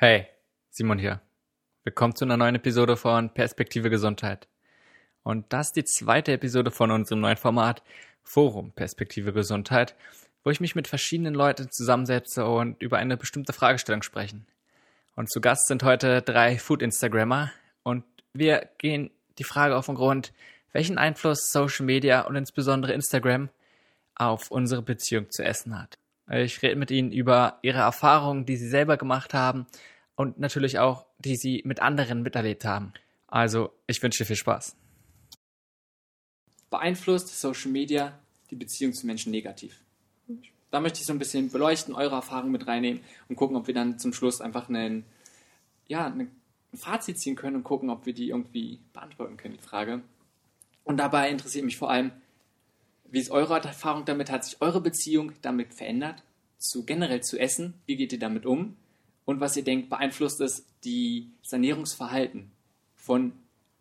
Hey, Simon hier. Willkommen zu einer neuen Episode von Perspektive Gesundheit. Und das ist die zweite Episode von unserem neuen Format Forum Perspektive Gesundheit, wo ich mich mit verschiedenen Leuten zusammensetze und über eine bestimmte Fragestellung sprechen. Und zu Gast sind heute drei Food-Instagrammer und wir gehen die Frage auf den Grund, welchen Einfluss Social Media und insbesondere Instagram auf unsere Beziehung zu Essen hat. Ich rede mit ihnen über ihre Erfahrungen, die sie selber gemacht haben und natürlich auch, die sie mit anderen miterlebt haben. Also, ich wünsche dir viel Spaß. Beeinflusst Social Media die Beziehung zu Menschen negativ? Da möchte ich so ein bisschen beleuchten, eure Erfahrungen mit reinnehmen und gucken, ob wir dann zum Schluss einfach einen, ja, ein Fazit ziehen können und gucken, ob wir die irgendwie beantworten können, die Frage. Und dabei interessiert mich vor allem, wie ist eure Erfahrung damit? Hat sich eure Beziehung damit verändert? Zu generell zu essen? Wie geht ihr damit um? Und was ihr denkt, beeinflusst es die Sanierungsverhalten von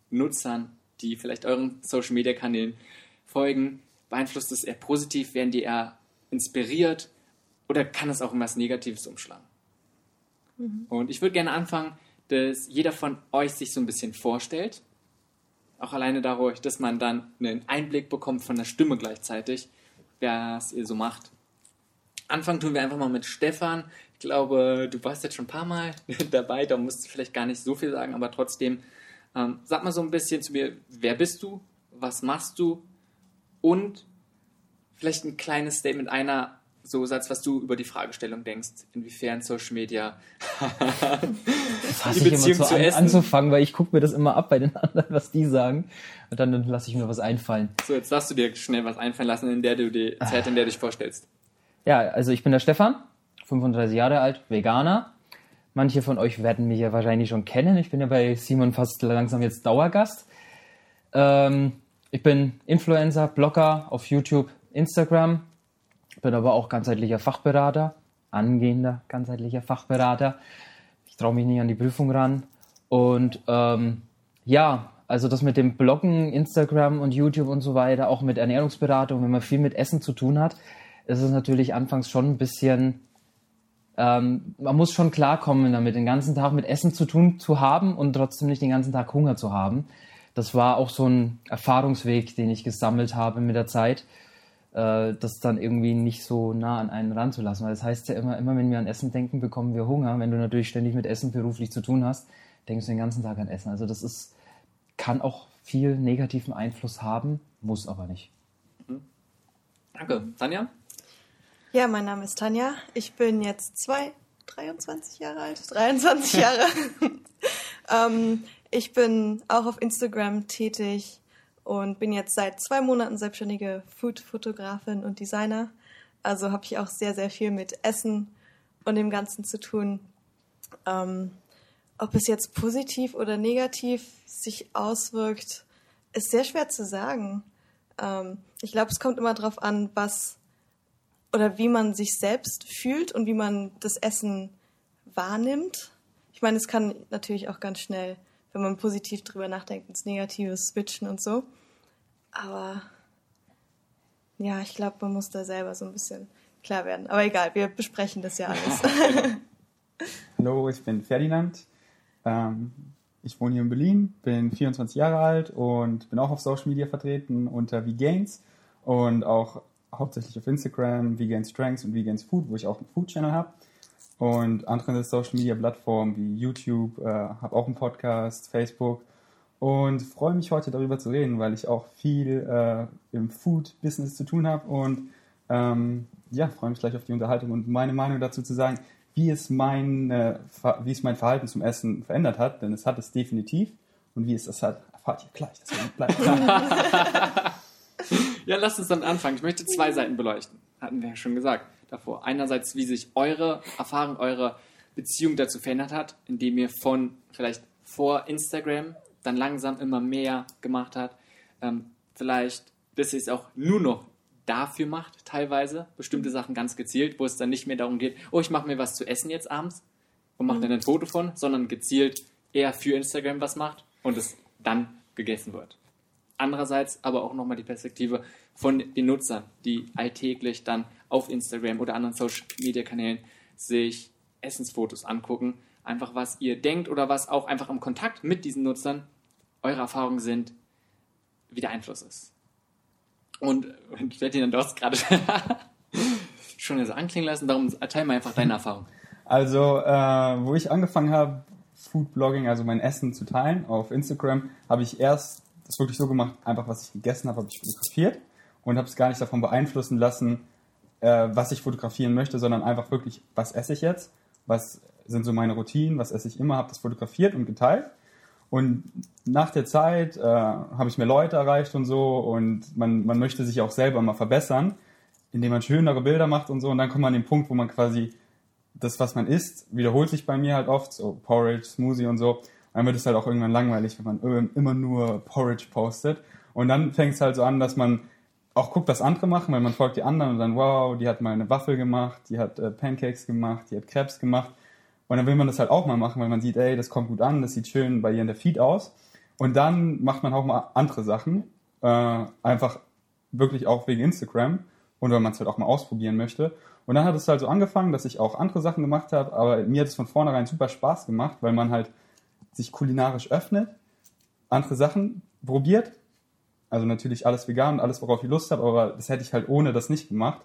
Nutzern, die vielleicht euren Social Media Kanälen folgen? Beeinflusst es eher positiv? Werden die eher inspiriert? Oder kann es auch in was Negatives umschlagen? Mhm. Und ich würde gerne anfangen, dass jeder von euch sich so ein bisschen vorstellt auch alleine dadurch, dass man dann einen Einblick bekommt von der Stimme gleichzeitig, was ihr so macht. Anfangen tun wir einfach mal mit Stefan. Ich glaube, du warst jetzt schon ein paar Mal dabei, da musst du vielleicht gar nicht so viel sagen, aber trotzdem, ähm, sag mal so ein bisschen zu mir, wer bist du, was machst du und vielleicht ein kleines Statement einer so Satz, was du über die Fragestellung denkst, inwiefern Social Media die Beziehung zu, an, Essen anzufangen, weil ich gucke mir das immer ab bei den anderen, was die sagen und dann, dann lasse ich mir was einfallen. So, jetzt darfst du dir schnell was einfallen lassen, in der du die Zeit, in der du dich vorstellst. Ja, also ich bin der Stefan, 35 Jahre alt, Veganer. Manche von euch werden mich ja wahrscheinlich schon kennen. Ich bin ja bei Simon fast langsam jetzt Dauergast. Ähm, ich bin Influencer, Blogger auf YouTube, Instagram, bin aber auch ganzheitlicher Fachberater, angehender ganzheitlicher Fachberater. Ich traue mich nicht an die Prüfung ran. Und ähm, ja, also das mit dem Bloggen, Instagram und YouTube und so weiter, auch mit Ernährungsberatung, wenn man viel mit Essen zu tun hat, ist es natürlich anfangs schon ein bisschen, ähm, man muss schon klarkommen damit, den ganzen Tag mit Essen zu tun zu haben und trotzdem nicht den ganzen Tag Hunger zu haben. Das war auch so ein Erfahrungsweg, den ich gesammelt habe mit der Zeit äh, das dann irgendwie nicht so nah an einen ranzulassen. Weil das heißt ja immer, immer wenn wir an Essen denken, bekommen wir Hunger. Wenn du natürlich ständig mit Essen beruflich zu tun hast, denkst du den ganzen Tag an Essen. Also das ist, kann auch viel negativen Einfluss haben, muss aber nicht. Mhm. Danke. Tanja? Ja, mein Name ist Tanja. Ich bin jetzt zwei, 23 Jahre alt, 23 Jahre. ähm, ich bin auch auf Instagram tätig und bin jetzt seit zwei Monaten selbstständige Food-Fotografin und Designer. Also habe ich auch sehr, sehr viel mit Essen und dem Ganzen zu tun. Ähm, ob es jetzt positiv oder negativ sich auswirkt, ist sehr schwer zu sagen. Ähm, ich glaube, es kommt immer darauf an, was oder wie man sich selbst fühlt und wie man das Essen wahrnimmt. Ich meine, es kann natürlich auch ganz schnell wenn man positiv drüber nachdenkt, ins Negative switchen und so. Aber ja, ich glaube, man muss da selber so ein bisschen klar werden. Aber egal, wir besprechen das ja alles. Hallo, ich bin Ferdinand. Ähm, ich wohne hier in Berlin, bin 24 Jahre alt und bin auch auf Social Media vertreten unter VGains und auch hauptsächlich auf Instagram, Vegan Strengths und Vegan Food, wo ich auch einen Food Channel habe und andere Social Media Plattformen wie YouTube, äh, habe auch einen Podcast, Facebook. Und freue mich heute darüber zu reden, weil ich auch viel äh, im Food-Business zu tun habe und ähm, ja, freue mich gleich auf die Unterhaltung und meine Meinung dazu zu sagen, wie es mein, äh, wie es mein Verhalten zum Essen verändert hat, denn es hat es definitiv. Und wie es das hat, erfahrt ihr gleich. Deswegen ja, lasst uns dann anfangen. Ich möchte zwei Seiten beleuchten, hatten wir ja schon gesagt davor. Einerseits, wie sich eure Erfahrung, eure Beziehung dazu verändert hat, indem ihr von vielleicht vor Instagram dann langsam immer mehr gemacht hat. Ähm, vielleicht, bis ihr es auch nur noch dafür macht, teilweise, bestimmte Sachen ganz gezielt, wo es dann nicht mehr darum geht, oh, ich mache mir was zu essen jetzt abends und mache mhm. dann ein Foto von, sondern gezielt eher für Instagram was macht und es dann gegessen wird. Andererseits aber auch nochmal die Perspektive von den Nutzern, die alltäglich dann auf Instagram oder anderen Social Media Kanälen sich Essensfotos angucken, einfach was ihr denkt oder was auch einfach im Kontakt mit diesen Nutzern eure Erfahrungen sind, wie der Einfluss ist. Und, und Ferdinand, du hast gerade schon so anklingen lassen, darum erteil mal einfach deine Erfahrung. Also, äh, wo ich angefangen habe, Foodblogging, also mein Essen zu teilen auf Instagram, habe ich erst das wirklich so gemacht, einfach was ich gegessen habe, habe ich fotografiert und habe es gar nicht davon beeinflussen lassen, äh, was ich fotografieren möchte, sondern einfach wirklich, was esse ich jetzt, was sind so meine Routinen, was esse ich immer, habe das fotografiert und geteilt. Und nach der Zeit äh, habe ich mir Leute erreicht und so und man, man möchte sich auch selber mal verbessern, indem man schönere Bilder macht und so und dann kommt man an den Punkt, wo man quasi das, was man isst, wiederholt sich bei mir halt oft, so Porridge, Smoothie und so. Dann wird es halt auch irgendwann langweilig, wenn man immer nur Porridge postet. Und dann fängt es halt so an, dass man auch guckt, was andere machen, weil man folgt die anderen und dann, wow, die hat mal eine Waffel gemacht, die hat äh, Pancakes gemacht, die hat Crepes gemacht. Und dann will man das halt auch mal machen, weil man sieht, ey, das kommt gut an, das sieht schön bei ihr in der Feed aus. Und dann macht man auch mal andere Sachen, äh, einfach wirklich auch wegen Instagram und weil man es halt auch mal ausprobieren möchte. Und dann hat es halt so angefangen, dass ich auch andere Sachen gemacht habe, aber mir hat es von vornherein super Spaß gemacht, weil man halt sich kulinarisch öffnet, andere Sachen probiert. Also natürlich alles vegan alles, worauf ich Lust habe, aber das hätte ich halt ohne das nicht gemacht.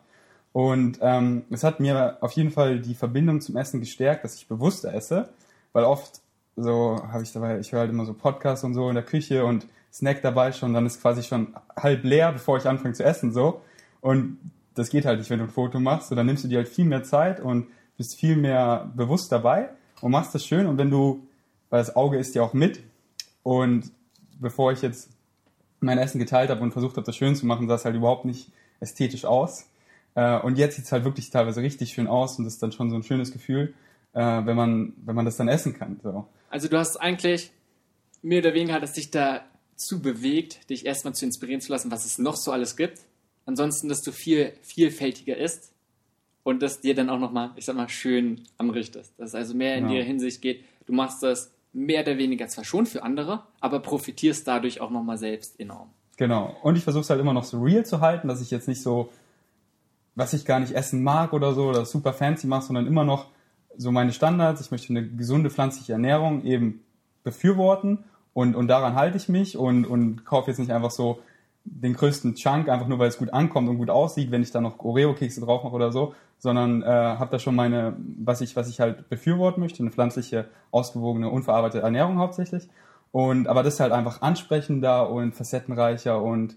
Und ähm, es hat mir auf jeden Fall die Verbindung zum Essen gestärkt, dass ich bewusster esse, weil oft so habe ich dabei, ich höre halt immer so Podcasts und so in der Küche und Snack dabei schon, dann ist quasi schon halb leer, bevor ich anfange zu essen so. Und das geht halt nicht, wenn du ein Foto machst. So, dann nimmst du dir halt viel mehr Zeit und bist viel mehr bewusst dabei und machst das schön. Und wenn du, weil das Auge ist ja auch mit. Und bevor ich jetzt mein Essen geteilt habe und versucht habe, das schön zu machen, sah es halt überhaupt nicht ästhetisch aus. Äh, und jetzt sieht es halt wirklich teilweise richtig schön aus und das ist dann schon so ein schönes Gefühl, äh, wenn man, wenn man das dann essen kann. So. Also du hast eigentlich mehr oder weniger hat es dich dazu bewegt, dich erstmal zu inspirieren zu lassen, was es noch so alles gibt. Ansonsten, dass du viel vielfältiger isst und das dir dann auch nochmal, ich sag mal, schön anrichtest. Dass es also mehr in ja. die Hinsicht geht, du machst das mehr oder weniger zwar schon für andere, aber profitierst dadurch auch nochmal selbst enorm. Genau. Und ich versuche es halt immer noch so real zu halten, dass ich jetzt nicht so, was ich gar nicht essen mag oder so, oder super fancy mache, sondern immer noch so meine Standards. Ich möchte eine gesunde pflanzliche Ernährung eben befürworten und, und daran halte ich mich und, und kaufe jetzt nicht einfach so den größten Chunk, einfach nur weil es gut ankommt und gut aussieht, wenn ich da noch Oreo-Kekse drauf mache oder so, sondern äh, habe da schon meine, was ich, was ich halt befürworten möchte, eine pflanzliche, ausgewogene, unverarbeitete Ernährung hauptsächlich. Und aber das ist halt einfach ansprechender und facettenreicher und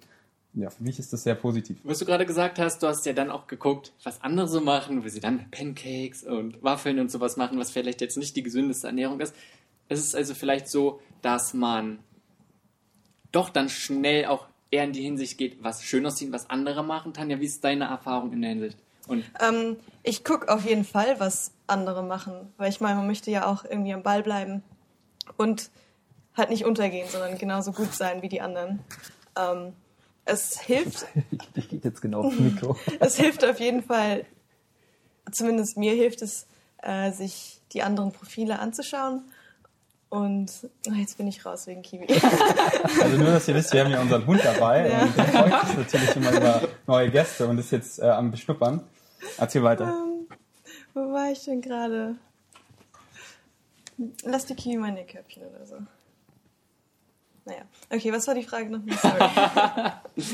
ja, für mich ist das sehr positiv. Was du gerade gesagt hast, du hast ja dann auch geguckt, was andere so machen, wie sie dann Pancakes und Waffeln und sowas machen, was vielleicht jetzt nicht die gesündeste Ernährung ist. Es ist also vielleicht so, dass man doch dann schnell auch eher in die Hinsicht geht, was schön aussieht, was andere machen. Tanja, wie ist deine Erfahrung in der Hinsicht? Ähm, ich gucke auf jeden Fall, was andere machen, weil ich meine, man möchte ja auch irgendwie am Ball bleiben und halt nicht untergehen, sondern genauso gut sein wie die anderen. Ähm, es hilft. Ich gehe jetzt genau aufs Mikro. es hilft auf jeden Fall, zumindest mir hilft es, äh, sich die anderen Profile anzuschauen und oh, jetzt bin ich raus wegen Kiwi. Also nur, dass ihr wisst, wir haben ja unseren Hund dabei ja. und der freut sich natürlich immer über neue Gäste und ist jetzt äh, am Beschnuppern. Erzähl weiter. Ähm, wo war ich denn gerade? Lass die Kiwi mal in ihr Köpfchen oder so. Naja. Okay, was war die Frage nochmal? Sorry.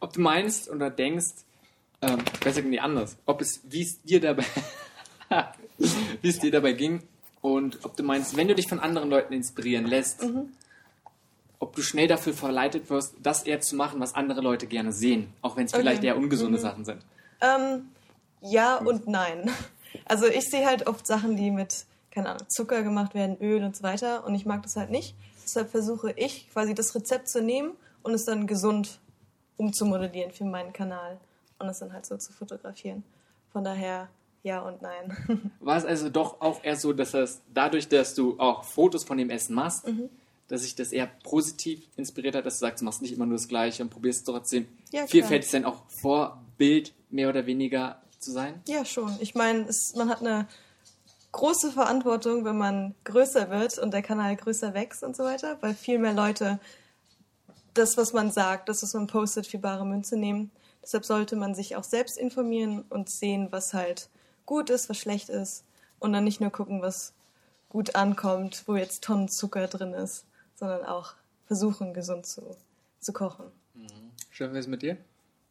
Ob du meinst oder denkst, ähm, besser nee, anders, ob es, wie es dir dabei, wie es dir dabei ging, und ob du meinst, wenn du dich von anderen Leuten inspirieren lässt, mhm. ob du schnell dafür verleitet wirst, das eher zu machen, was andere Leute gerne sehen, auch wenn es okay. vielleicht eher ungesunde mhm. Sachen sind. Ähm, ja und nein. Also ich sehe halt oft Sachen, die mit, keine Ahnung, Zucker gemacht werden, Öl und so weiter und ich mag das halt nicht. Deshalb versuche ich quasi das Rezept zu nehmen und es dann gesund umzumodellieren für meinen Kanal und es dann halt so zu fotografieren. Von daher ja und nein. War es also doch auch eher so, dass das dadurch, dass du auch Fotos von dem Essen machst, mhm. dass sich das eher positiv inspiriert hat, dass du sagst, du machst nicht immer nur das Gleiche und probierst trotzdem ja, vielfältig sein, auch Vorbild mehr oder weniger zu sein? Ja, schon. Ich meine, man hat eine große Verantwortung, wenn man größer wird und der Kanal größer wächst und so weiter, weil viel mehr Leute das, was man sagt, das, was man postet, für bare Münze nehmen. Deshalb sollte man sich auch selbst informieren und sehen, was halt gut ist, was schlecht ist. und dann nicht nur gucken, was gut ankommt, wo jetzt Tonnen Zucker drin ist, sondern auch versuchen, gesund zu, zu kochen. Stefan, wie ist es mit dir?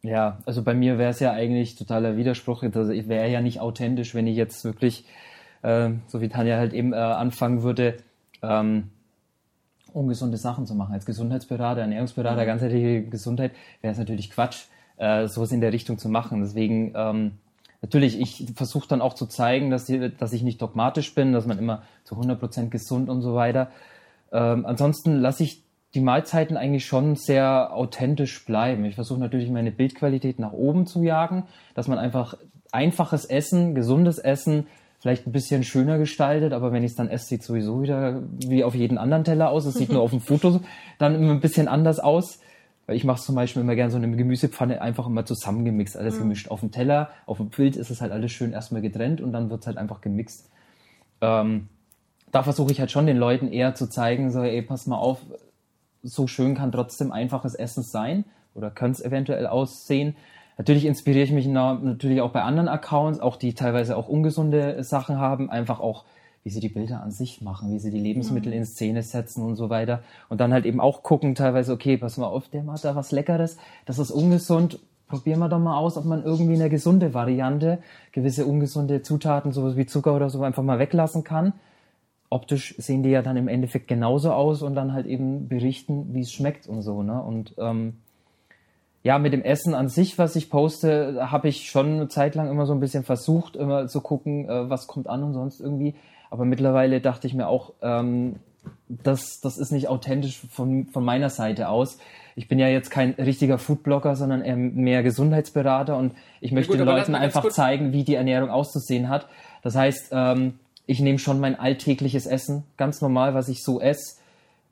Ja, also bei mir wäre es ja eigentlich totaler Widerspruch. Also ich wäre ja nicht authentisch, wenn ich jetzt wirklich, äh, so wie Tanja halt eben äh, anfangen würde, ähm, ungesunde Sachen zu machen. Als Gesundheitsberater, Ernährungsberater, ganzheitliche Gesundheit wäre es natürlich Quatsch, äh, sowas in der Richtung zu machen. Deswegen, ähm, natürlich, ich versuche dann auch zu zeigen, dass, die, dass ich nicht dogmatisch bin, dass man immer zu 100% gesund und so weiter. Ähm, ansonsten lasse ich die Mahlzeiten eigentlich schon sehr authentisch bleiben. Ich versuche natürlich meine Bildqualität nach oben zu jagen, dass man einfach einfaches Essen, gesundes Essen, vielleicht ein bisschen schöner gestaltet, aber wenn ich es dann esse, sieht sowieso wieder wie auf jeden anderen Teller aus. Es sieht nur auf dem Foto dann immer ein bisschen anders aus. Weil ich mache zum Beispiel immer gerne so eine Gemüsepfanne einfach immer zusammengemixt, alles gemischt. Auf dem Teller, auf dem Bild ist es halt alles schön erstmal getrennt und dann wird es halt einfach gemixt. Ähm, da versuche ich halt schon den Leuten eher zu zeigen, so, ey, pass mal auf, so schön kann trotzdem einfaches Essen sein oder könnte es eventuell aussehen. Natürlich inspiriere ich mich na, natürlich auch bei anderen Accounts, auch die teilweise auch ungesunde Sachen haben, einfach auch, wie sie die Bilder an sich machen, wie sie die Lebensmittel in Szene setzen und so weiter. Und dann halt eben auch gucken, teilweise, okay, pass mal auf, der macht da was Leckeres, das ist ungesund, probieren wir doch mal aus, ob man irgendwie eine gesunde Variante, gewisse ungesunde Zutaten, sowas wie Zucker oder so, einfach mal weglassen kann optisch sehen die ja dann im Endeffekt genauso aus und dann halt eben berichten, wie es schmeckt und so, ne? Und ähm, ja, mit dem Essen an sich, was ich poste, habe ich schon eine Zeit lang immer so ein bisschen versucht, immer zu gucken, äh, was kommt an und sonst irgendwie. Aber mittlerweile dachte ich mir auch, ähm, das, das ist nicht authentisch von, von meiner Seite aus. Ich bin ja jetzt kein richtiger Foodblogger, sondern eher mehr Gesundheitsberater und ich möchte gut, den Leuten einfach zeigen, wie die Ernährung auszusehen hat. Das heißt, ähm, ich nehme schon mein alltägliches Essen, ganz normal, was ich so esse,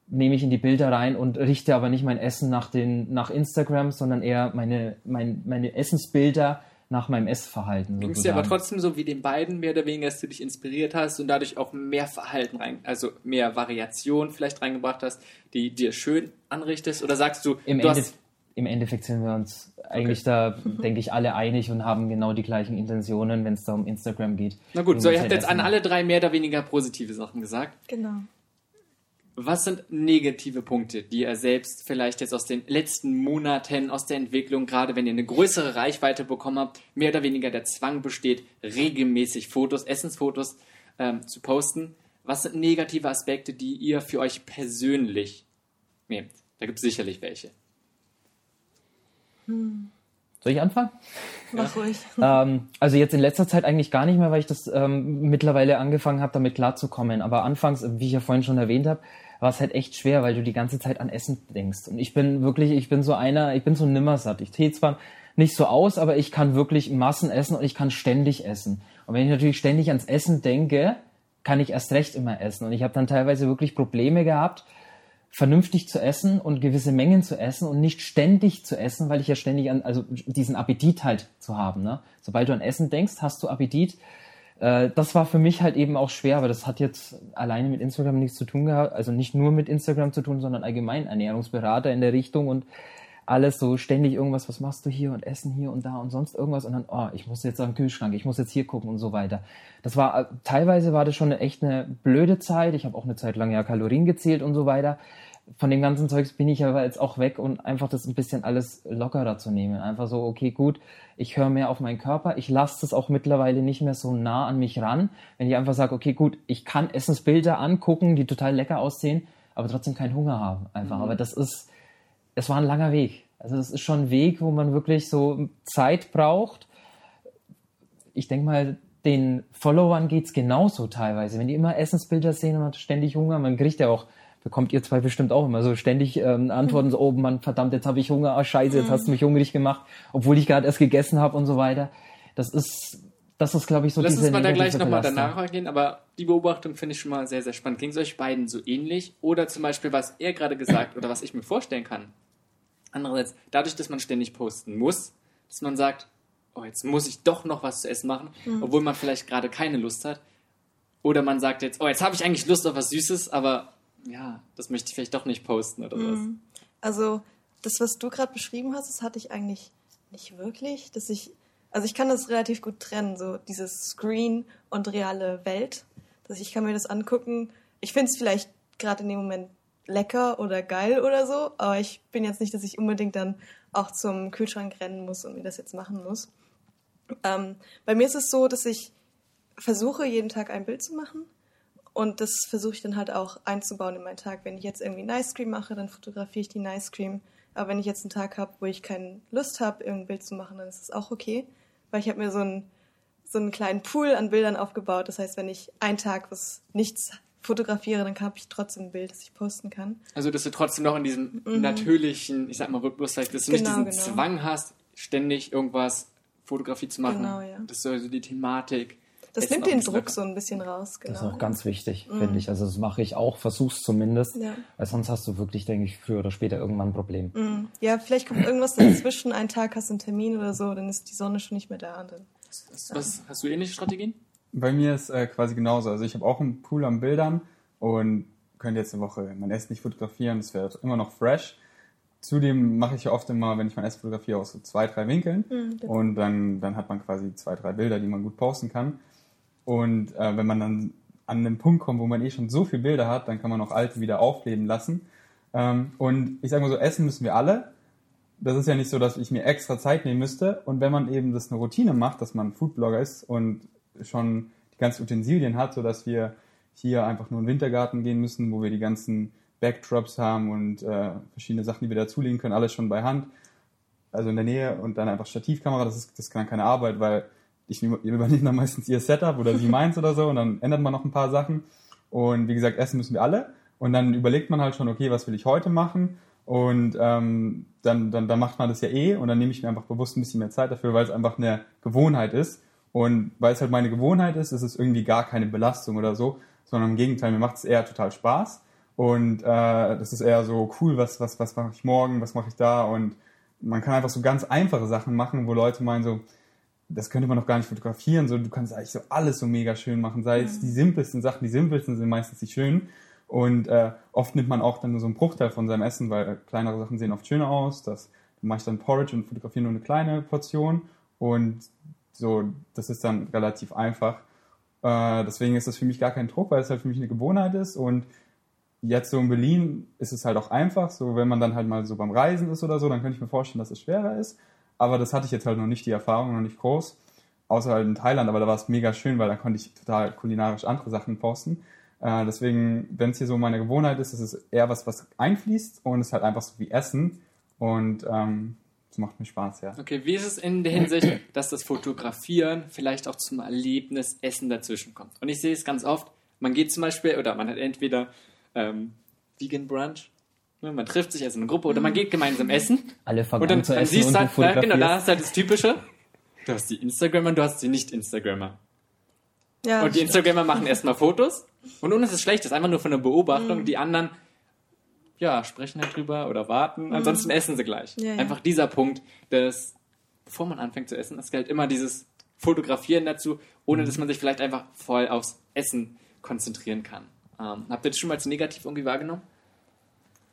nehme ich in die Bilder rein und richte aber nicht mein Essen nach, den, nach Instagram, sondern eher meine, mein, meine Essensbilder nach meinem Essverhalten. Ging es dir aber trotzdem so wie den beiden mehr oder weniger, dass du dich inspiriert hast und dadurch auch mehr Verhalten rein, also mehr Variation vielleicht reingebracht hast, die dir schön anrichtest? Oder sagst du, Im, du Ende, hast, Im Endeffekt sind wir uns eigentlich da, denke ich, alle einig und haben genau die gleichen Intentionen, wenn es da um Instagram geht. na gut, so ihr habt jetzt an alle drei mehr oder weniger positive Sachen gesagt. Genau. Was sind negative Punkte, die ihr selbst vielleicht jetzt aus den letzten Monaten aus der Entwicklung, gerade wenn ihr eine größere Reichweite bekommen habt, mehr oder weniger der Zwang besteht, regelmäßig Fotos, Essensfotos ähm, zu posten? Was sind negative Aspekte, die ihr für euch persönlich nehmt? Da gibt es sicherlich welche. Soll ich anfangen? Mach ruhig. Ähm, also jetzt in letzter Zeit eigentlich gar nicht mehr, weil ich das ähm, mittlerweile angefangen habe, damit klarzukommen. Aber anfangs, wie ich ja vorhin schon erwähnt habe, war es halt echt schwer, weil du die ganze Zeit an Essen denkst. Und ich bin wirklich, ich bin so einer, ich bin so nimmersatt. Ich sehe zwar nicht so aus, aber ich kann wirklich Massen essen und ich kann ständig essen. Und wenn ich natürlich ständig ans Essen denke, kann ich erst recht immer essen. Und ich habe dann teilweise wirklich Probleme gehabt, vernünftig zu essen und gewisse Mengen zu essen und nicht ständig zu essen, weil ich ja ständig an, also diesen Appetit halt zu haben. Ne? Sobald du an Essen denkst, hast du Appetit. Äh, das war für mich halt eben auch schwer, aber das hat jetzt alleine mit Instagram nichts zu tun gehabt, also nicht nur mit Instagram zu tun, sondern allgemein Ernährungsberater in der Richtung und alles so ständig irgendwas, was machst du hier und Essen hier und da und sonst irgendwas und dann, oh, ich muss jetzt am Kühlschrank, ich muss jetzt hier gucken und so weiter. Das war, äh, teilweise war das schon eine, echt eine blöde Zeit. Ich habe auch eine Zeit lang ja Kalorien gezählt und so weiter. Von dem ganzen Zeugs bin ich aber jetzt auch weg und einfach das ein bisschen alles lockerer zu nehmen. Einfach so, okay, gut, ich höre mehr auf meinen Körper. Ich lasse das auch mittlerweile nicht mehr so nah an mich ran. Wenn ich einfach sage, okay, gut, ich kann Essensbilder angucken, die total lecker aussehen, aber trotzdem keinen Hunger haben. Einfach. Aber das ist, es war ein langer Weg. Also das ist schon ein Weg, wo man wirklich so Zeit braucht. Ich denke mal, den Followern geht's genauso teilweise. Wenn die immer Essensbilder sehen und man hat ständig Hunger, man kriegt ja auch, bekommt ihr zwei bestimmt auch immer so ständig ähm, Antworten, so, oh Mann, verdammt, jetzt habe ich Hunger, ah scheiße, jetzt hast du mich hungrig gemacht, obwohl ich gerade erst gegessen habe und so weiter. Das ist, das ist, glaube ich, so Lass diese uns mal da gleich nochmal danach eingehen, aber die Beobachtung finde ich schon mal sehr, sehr spannend. Ging es euch beiden so ähnlich? Oder zum Beispiel, was er gerade gesagt oder was ich mir vorstellen kann. Andererseits, dadurch, dass man ständig posten muss, dass man sagt, oh, jetzt muss ich doch noch was zu essen machen, obwohl man vielleicht gerade keine Lust hat. Oder man sagt jetzt, oh, jetzt habe ich eigentlich Lust auf was Süßes, aber ja, das möchte ich vielleicht doch nicht posten oder sowas. Also das, was du gerade beschrieben hast, das hatte ich eigentlich nicht wirklich, dass ich, Also ich kann das relativ gut trennen, so dieses Screen und reale Welt. Dass ich kann mir das angucken. Ich finde es vielleicht gerade in dem Moment lecker oder geil oder so, aber ich bin jetzt nicht, dass ich unbedingt dann auch zum Kühlschrank rennen muss und mir das jetzt machen muss. Ähm, bei mir ist es so, dass ich versuche, jeden Tag ein Bild zu machen. Und das versuche ich dann halt auch einzubauen in meinen Tag. Wenn ich jetzt irgendwie Nice Cream mache, dann fotografiere ich die Nice Cream. Aber wenn ich jetzt einen Tag habe, wo ich keine Lust habe, irgendein Bild zu machen, dann ist es auch okay. Weil ich habe mir so einen, so einen kleinen Pool an Bildern aufgebaut. Das heißt, wenn ich einen Tag was nichts fotografiere, dann habe ich trotzdem ein Bild, das ich posten kann. Also, dass du trotzdem noch in diesem mhm. natürlichen, ich sag mal, Rhythmus, dass du genau, nicht diesen genau. Zwang hast, ständig irgendwas Fotografie zu machen. Genau, ja. Das ist also die Thematik. Das nimmt den Druck so ein bisschen raus. Genau. Das ist auch ganz wichtig, mhm. finde ich. Also das mache ich auch, versuch's zumindest, ja. weil sonst hast du wirklich, denke ich, früher oder später irgendwann ein Problem. Mhm. Ja, vielleicht kommt irgendwas dazwischen, einen Tag hast du einen Termin oder so, dann ist die Sonne schon nicht mehr da. Dann, was, was, hast du ähnliche Strategien? Bei mir ist äh, quasi genauso. Also ich habe auch einen Pool an Bildern und könnte jetzt eine Woche mein Essen nicht fotografieren, das wäre immer noch fresh. Zudem mache ich ja oft immer, wenn ich mein Essen fotografiere, aus so zwei, drei Winkeln. Mhm, und dann, dann hat man quasi zwei, drei Bilder, die man gut posten kann. Und äh, wenn man dann an einen Punkt kommt, wo man eh schon so viele Bilder hat, dann kann man auch alte wieder aufleben lassen. Ähm, und ich sage mal so, essen müssen wir alle. Das ist ja nicht so, dass ich mir extra Zeit nehmen müsste. Und wenn man eben das eine Routine macht, dass man Foodblogger ist und schon die ganzen Utensilien hat, sodass wir hier einfach nur in den Wintergarten gehen müssen, wo wir die ganzen Backdrops haben und äh, verschiedene Sachen, die wir dazulegen können, alles schon bei Hand. Also in der Nähe und dann einfach Stativkamera, das ist, das kann keine Arbeit, weil ich übernehme dann meistens ihr Setup oder sie meins oder so und dann ändert man noch ein paar Sachen. Und wie gesagt, essen müssen wir alle. Und dann überlegt man halt schon, okay, was will ich heute machen? Und ähm, dann, dann, dann macht man das ja eh und dann nehme ich mir einfach bewusst ein bisschen mehr Zeit dafür, weil es einfach eine Gewohnheit ist. Und weil es halt meine Gewohnheit ist, ist es irgendwie gar keine Belastung oder so, sondern im Gegenteil, mir macht es eher total Spaß. Und äh, das ist eher so cool, was, was, was mache ich morgen, was mache ich da. Und man kann einfach so ganz einfache Sachen machen, wo Leute meinen so, das könnte man noch gar nicht fotografieren. So, du kannst eigentlich so alles so mega schön machen. Sei es die simpelsten Sachen, die simpelsten sind meistens die schönen. Und äh, oft nimmt man auch dann nur so einen Bruchteil von seinem Essen, weil kleinere Sachen sehen oft schöner aus. Das mache ich dann Porridge und fotografiere nur eine kleine Portion. Und so, das ist dann relativ einfach. Äh, deswegen ist das für mich gar kein Druck, weil es halt für mich eine Gewohnheit ist. Und jetzt so in Berlin ist es halt auch einfach. So, wenn man dann halt mal so beim Reisen ist oder so, dann könnte ich mir vorstellen, dass es schwerer ist. Aber das hatte ich jetzt halt noch nicht, die Erfahrung noch nicht groß. Außer halt in Thailand, aber da war es mega schön, weil da konnte ich total kulinarisch andere Sachen posten. Äh, deswegen, wenn es hier so meine Gewohnheit ist, ist es eher was, was einfließt und es halt einfach so wie Essen. Und ähm, macht mir Spaß, ja. Okay, wie ist es in der Hinsicht, dass das Fotografieren vielleicht auch zum Erlebnis Essen dazwischen kommt? Und ich sehe es ganz oft, man geht zum Beispiel, oder man hat entweder ähm, Vegan Brunch, ne, man trifft sich als eine Gruppe, oder man geht gemeinsam essen. Alle fangen und dann, an zu dann essen siehst und halt, du ja, genau, da hast du halt das Typische. Du hast die Instagrammer und du hast die Nicht-Instagrammer. Ja, und die Instagrammer machen erstmal Fotos und ohne ist es schlecht, das ist einfach nur von der Beobachtung. Mhm. Die anderen ja, sprechen halt drüber oder warten. Mhm. Ansonsten essen sie gleich. Ja, ja. Einfach dieser Punkt, dass, bevor man anfängt zu essen, es galt immer dieses Fotografieren dazu, ohne dass man sich vielleicht einfach voll aufs Essen konzentrieren kann. Ähm, habt ihr das schon mal zu negativ irgendwie wahrgenommen?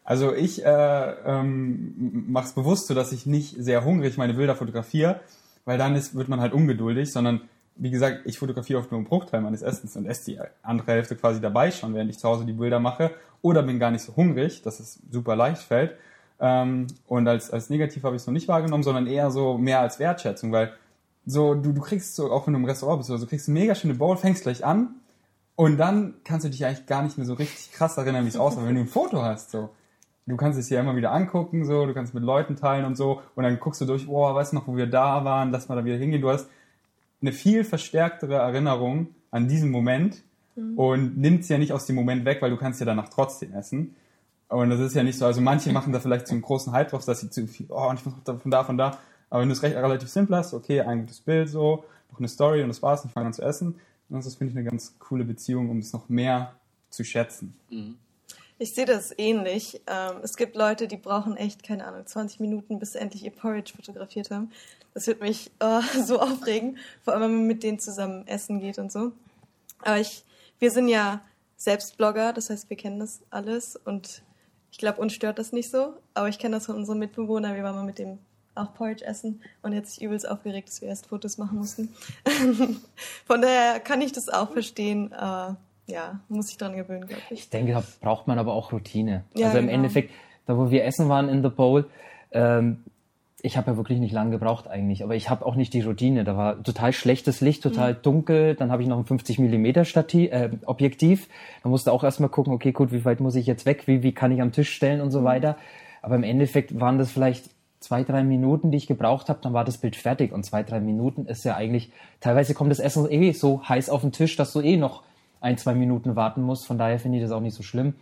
Also ich äh, ähm, mache es bewusst so, dass ich nicht sehr hungrig meine Bilder fotografiere, weil dann ist, wird man halt ungeduldig, sondern wie gesagt, ich fotografiere oft nur einen Bruchteil meines Essens und esse die andere Hälfte quasi dabei schon, während ich zu Hause die Bilder mache oder bin gar nicht so hungrig, dass es super leicht fällt. Ähm, und als, als negativ habe ich es noch nicht wahrgenommen, sondern eher so mehr als Wertschätzung, weil so, du, du kriegst so, auch wenn du im Restaurant bist, so, du kriegst eine mega schöne Bowl, fängst gleich an und dann kannst du dich eigentlich gar nicht mehr so richtig krass erinnern, wie es aussah, wenn du ein Foto hast, so. Du kannst es ja immer wieder angucken, so, du kannst mit Leuten teilen und so, und dann guckst du durch, boah, weißt du noch, wo wir da waren, lass mal da wieder hingehen. Du hast eine viel verstärktere Erinnerung an diesen Moment mhm. und nimmt es ja nicht aus dem Moment weg, weil du kannst ja danach trotzdem essen. Und das ist ja nicht so, also manche machen da vielleicht so einen großen Hype drauf, dass sie zu viel, oh, und ich muss von da, von da. Aber wenn du es recht relativ simpel hast, okay, ein gutes Bild so, noch eine Story und das war's, und ich fange an zu essen, dann ist das, finde ich, eine ganz coole Beziehung, um es noch mehr zu schätzen. Mhm. Ich sehe das ähnlich. Ähm, es gibt Leute, die brauchen echt, keine Ahnung, 20 Minuten, bis sie endlich ihr Porridge fotografiert haben. Das wird mich oh, so aufregen, vor allem wenn man mit denen zusammen essen geht und so. Aber ich, wir sind ja selbst Blogger, das heißt, wir kennen das alles und ich glaube, uns stört das nicht so. Aber ich kenne das von unserem Mitbewohner. Wir waren mal mit dem auch Porridge essen und jetzt sich übelst aufgeregt, dass wir erst Fotos machen mussten. Von daher kann ich das auch verstehen. Ja, muss ich dran gewöhnen, glaube ich. Ich denke, da braucht man aber auch Routine. Ja, also im genau. Endeffekt, da wo wir essen waren in The Bowl, ähm, ich habe ja wirklich nicht lange gebraucht eigentlich, aber ich habe auch nicht die Routine. Da war total schlechtes Licht, total Mhm. dunkel. Dann habe ich noch ein 50 mm Stativ, äh, Objektiv. Da musste auch erstmal gucken, okay, gut, wie weit muss ich jetzt weg? Wie, wie kann ich am Tisch stellen und so Mhm. weiter. Aber im Endeffekt waren das vielleicht zwei, drei Minuten, die ich gebraucht habe, dann war das Bild fertig. Und zwei, drei Minuten ist ja eigentlich, teilweise kommt das Essen eh so heiß auf den Tisch, dass du eh noch ein, zwei Minuten warten musst. Von daher finde ich das auch nicht so schlimm.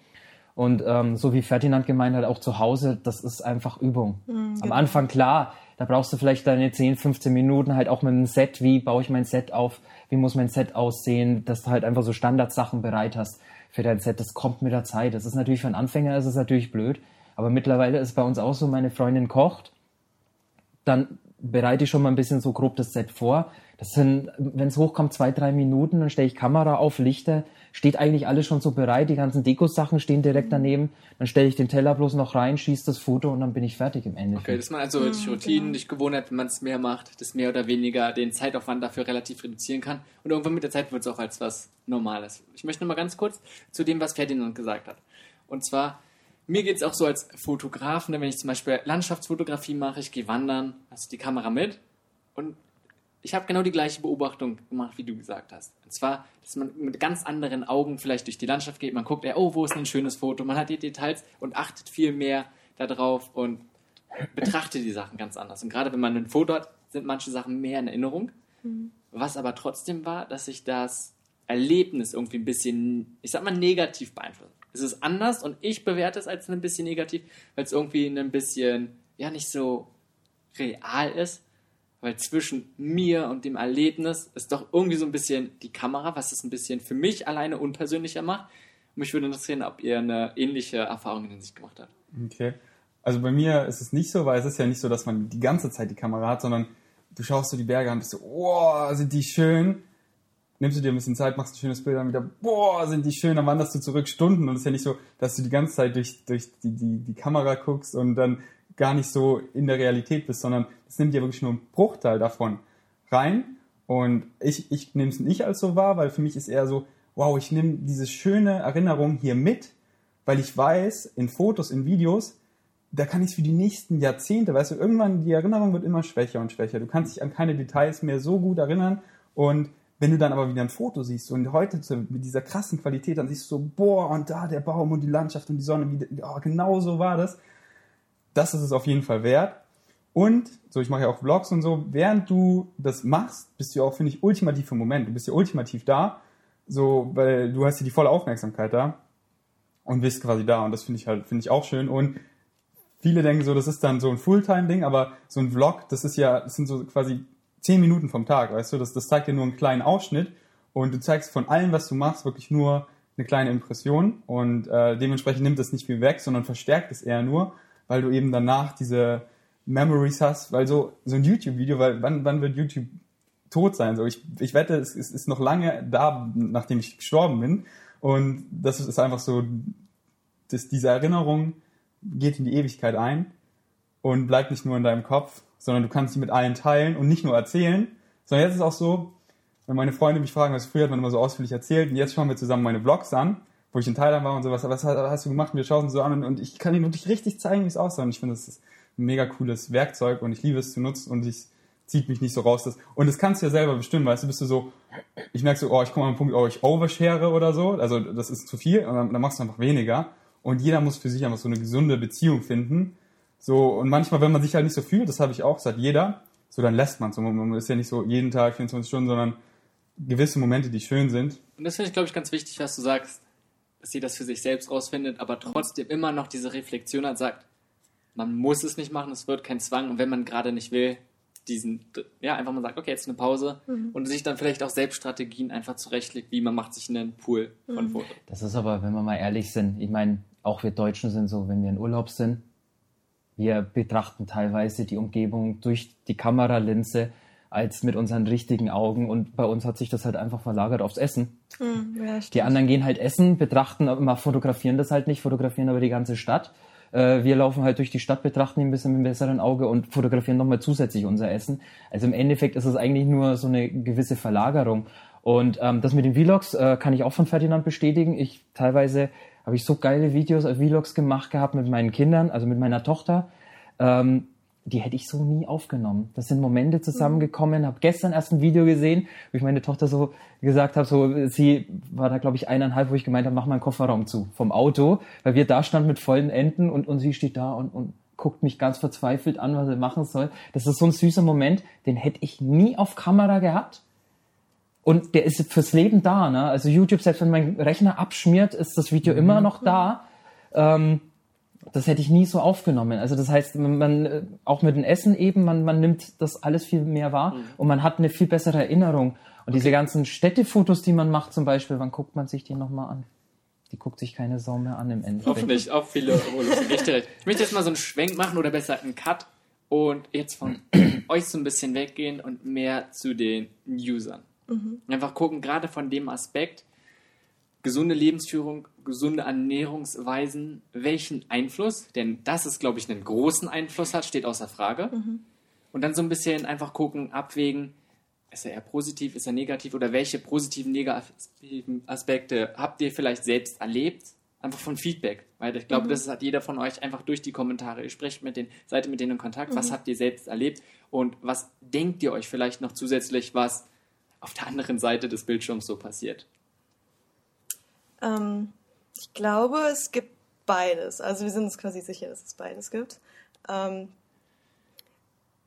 Und ähm, so wie Ferdinand gemeint hat, auch zu Hause, das ist einfach Übung. Am Anfang klar, da brauchst du vielleicht deine 10, 15 Minuten halt auch mit einem Set. Wie baue ich mein Set auf? Wie muss mein Set aussehen? Dass du halt einfach so Standardsachen bereit hast für dein Set. Das kommt mit der Zeit. Das ist natürlich für einen Anfänger ist es natürlich blöd. Aber mittlerweile ist bei uns auch so, meine Freundin kocht dann bereite ich schon mal ein bisschen so grob das Set vor. Das sind, wenn es hochkommt, zwei, drei Minuten, dann stelle ich Kamera auf, Lichter, steht eigentlich alles schon so bereit, die ganzen Dekosachen stehen direkt daneben, dann stelle ich den Teller bloß noch rein, schieße das Foto und dann bin ich fertig im Endeffekt. Okay, dass man also durch Routinen, durch Gewohnheit, wenn man es mehr macht, das mehr oder weniger den Zeitaufwand dafür relativ reduzieren kann. Und irgendwann mit der Zeit wird es auch als was Normales. Ich möchte noch mal ganz kurz zu dem, was Ferdinand gesagt hat. Und zwar, mir geht es auch so als Fotografen, wenn ich zum Beispiel Landschaftsfotografie mache, ich gehe wandern, hast die Kamera mit und ich habe genau die gleiche Beobachtung gemacht, wie du gesagt hast. Und zwar, dass man mit ganz anderen Augen vielleicht durch die Landschaft geht. Man guckt, oh, wo ist ein schönes Foto? Man hat die Details und achtet viel mehr darauf und betrachtet die Sachen ganz anders. Und gerade wenn man ein Foto hat, sind manche Sachen mehr in Erinnerung. Was aber trotzdem war, dass sich das Erlebnis irgendwie ein bisschen, ich sag mal, negativ beeinflusst. Es ist anders und ich bewerte es als ein bisschen negativ, weil es irgendwie ein bisschen, ja, nicht so real ist. Weil zwischen mir und dem Erlebnis ist doch irgendwie so ein bisschen die Kamera, was es ein bisschen für mich alleine unpersönlicher macht. Und mich würde interessieren, ob ihr eine ähnliche Erfahrung in sich gemacht habt. Okay. Also bei mir ist es nicht so, weil es ist ja nicht so, dass man die ganze Zeit die Kamera hat, sondern du schaust dir die Berge an und bist so, boah, sind die schön. Nimmst du dir ein bisschen Zeit, machst ein schönes Bild, dann wieder, boah, sind die schön, dann wanderst du zurück Stunden und es ist ja nicht so, dass du die ganze Zeit durch, durch die, die, die Kamera guckst und dann gar nicht so in der Realität bist, sondern es nimmt dir wirklich nur einen Bruchteil davon rein. Und ich, ich nehme es nicht als so wahr, weil für mich ist eher so, wow, ich nehme diese schöne Erinnerung hier mit, weil ich weiß, in Fotos, in Videos, da kann ich es für die nächsten Jahrzehnte, weißt du, irgendwann die Erinnerung wird immer schwächer und schwächer. Du kannst dich an keine Details mehr so gut erinnern und wenn du dann aber wieder ein Foto siehst und heute mit dieser krassen Qualität, dann siehst du so, boah, und da der Baum und die Landschaft und die Sonne, wie, oh, genau so war das. Das ist es auf jeden Fall wert. Und, so ich mache ja auch Vlogs und so, während du das machst, bist du ja auch, finde ich, ultimativ im Moment. Du bist ja ultimativ da, so, weil du hast ja die volle Aufmerksamkeit da und bist quasi da. Und das finde ich halt, finde ich auch schön. Und viele denken so, das ist dann so ein Fulltime-Ding, aber so ein Vlog, das ist ja, das sind so quasi zehn Minuten vom Tag, weißt du, das, das zeigt dir nur einen kleinen Ausschnitt und du zeigst von allem, was du machst, wirklich nur eine kleine Impression und äh, dementsprechend nimmt das nicht viel weg, sondern verstärkt es eher nur, weil du eben danach diese Memories hast, weil so, so ein YouTube-Video, weil wann, wann wird YouTube tot sein? So, ich, ich wette, es, es ist noch lange da, nachdem ich gestorben bin und das ist einfach so, dass diese Erinnerung geht in die Ewigkeit ein und bleibt nicht nur in deinem Kopf, sondern du kannst sie mit allen teilen und nicht nur erzählen, sondern jetzt ist es auch so, wenn meine Freunde mich fragen, was früher hat man immer so ausführlich erzählt und jetzt schauen wir zusammen meine Vlogs an, wo ich in Thailand war und sowas, was hast, du gemacht? Und wir schauen uns so an und ich kann ihnen wirklich richtig zeigen, wie es aussah und ich finde, das ist ein mega cooles Werkzeug und ich liebe es zu nutzen und ich zieht mich nicht so raus. Das, und das kannst du ja selber bestimmen, weißt du, bist du so, ich merke so, oh, ich komme an einen Punkt, oh, ich overshare oder so, also das ist zu viel und dann, dann machst du einfach weniger und jeder muss für sich einfach so eine gesunde Beziehung finden. So, und manchmal, wenn man sich halt nicht so fühlt, das habe ich auch, das hat jeder, so dann lässt man es. Man ist ja nicht so jeden Tag 24 Stunden, sondern gewisse Momente, die schön sind. Und das finde ich, glaube ich, ganz wichtig, was du sagst, dass sie das für sich selbst rausfindet, aber trotzdem immer noch diese Reflexion hat, sagt, man muss es nicht machen, es wird kein Zwang und wenn man gerade nicht will, diesen, ja, einfach mal sagt, okay, jetzt eine Pause und sich dann vielleicht auch selbst Strategien einfach zurechtlegt, wie man macht sich einen Pool von Fotos. Das ist aber, wenn wir mal ehrlich sind, ich meine, auch wir Deutschen sind so, wenn wir in Urlaub sind, wir betrachten teilweise die Umgebung durch die Kameralinse als mit unseren richtigen Augen und bei uns hat sich das halt einfach verlagert aufs Essen. Hm, ja, Die anderen gehen halt essen, betrachten, aber fotografieren das halt nicht, fotografieren aber die ganze Stadt. Äh, wir laufen halt durch die Stadt, betrachten ihn ein bisschen mit einem besseren Auge und fotografieren nochmal zusätzlich unser Essen. Also im Endeffekt ist es eigentlich nur so eine gewisse Verlagerung. Und ähm, das mit den Vlogs äh, kann ich auch von Ferdinand bestätigen. Ich teilweise habe ich so geile Videos, äh, Vlogs gemacht gehabt mit meinen Kindern, also mit meiner Tochter. Ähm, die hätte ich so nie aufgenommen. Das sind Momente zusammengekommen. Habe gestern erst ein Video gesehen, wo ich meine Tochter so gesagt habe, so sie war da glaube ich eineinhalb, wo ich gemeint habe, mach mal einen Kofferraum zu vom Auto, weil wir da standen mit vollen Enden und und sie steht da und und guckt mich ganz verzweifelt an, was er machen soll. Das ist so ein süßer Moment, den hätte ich nie auf Kamera gehabt. Und der ist fürs Leben da, ne? Also YouTube, selbst wenn mein Rechner abschmiert, ist das Video immer noch da. Ähm, das hätte ich nie so aufgenommen. Also das heißt, man, man äh, auch mit dem Essen eben, man, man nimmt das alles viel mehr wahr Mhm. und man hat eine viel bessere Erinnerung. Und diese ganzen Städtefotos, die man macht zum Beispiel, wann guckt man sich die nochmal an? Die guckt sich keine Sau mehr an im Endeffekt. Hoffentlich, auch viele. Ich möchte jetzt mal so einen Schwenk machen oder besser einen Cut und jetzt von euch so ein bisschen weggehen und mehr zu den Usern. Einfach gucken, gerade von dem Aspekt, gesunde Lebensführung, gesunde Ernährungsweisen, welchen Einfluss, denn das ist, glaube ich, einen großen Einfluss hat, steht außer Frage. Und dann so ein bisschen einfach gucken, abwägen, ist er eher positiv, ist er negativ oder welche positiven, negativen Aspekte habt ihr vielleicht selbst erlebt? Einfach von Feedback, weil ich glaube, das hat jeder von euch einfach durch die Kommentare. Ihr sprecht mit den, seid mit denen in Kontakt, was habt ihr selbst erlebt? Und was denkt ihr euch vielleicht noch zusätzlich, was auf der anderen Seite des Bildschirms so passiert? Ähm, ich glaube, es gibt beides. Also wir sind uns quasi sicher, dass es beides gibt. Ähm,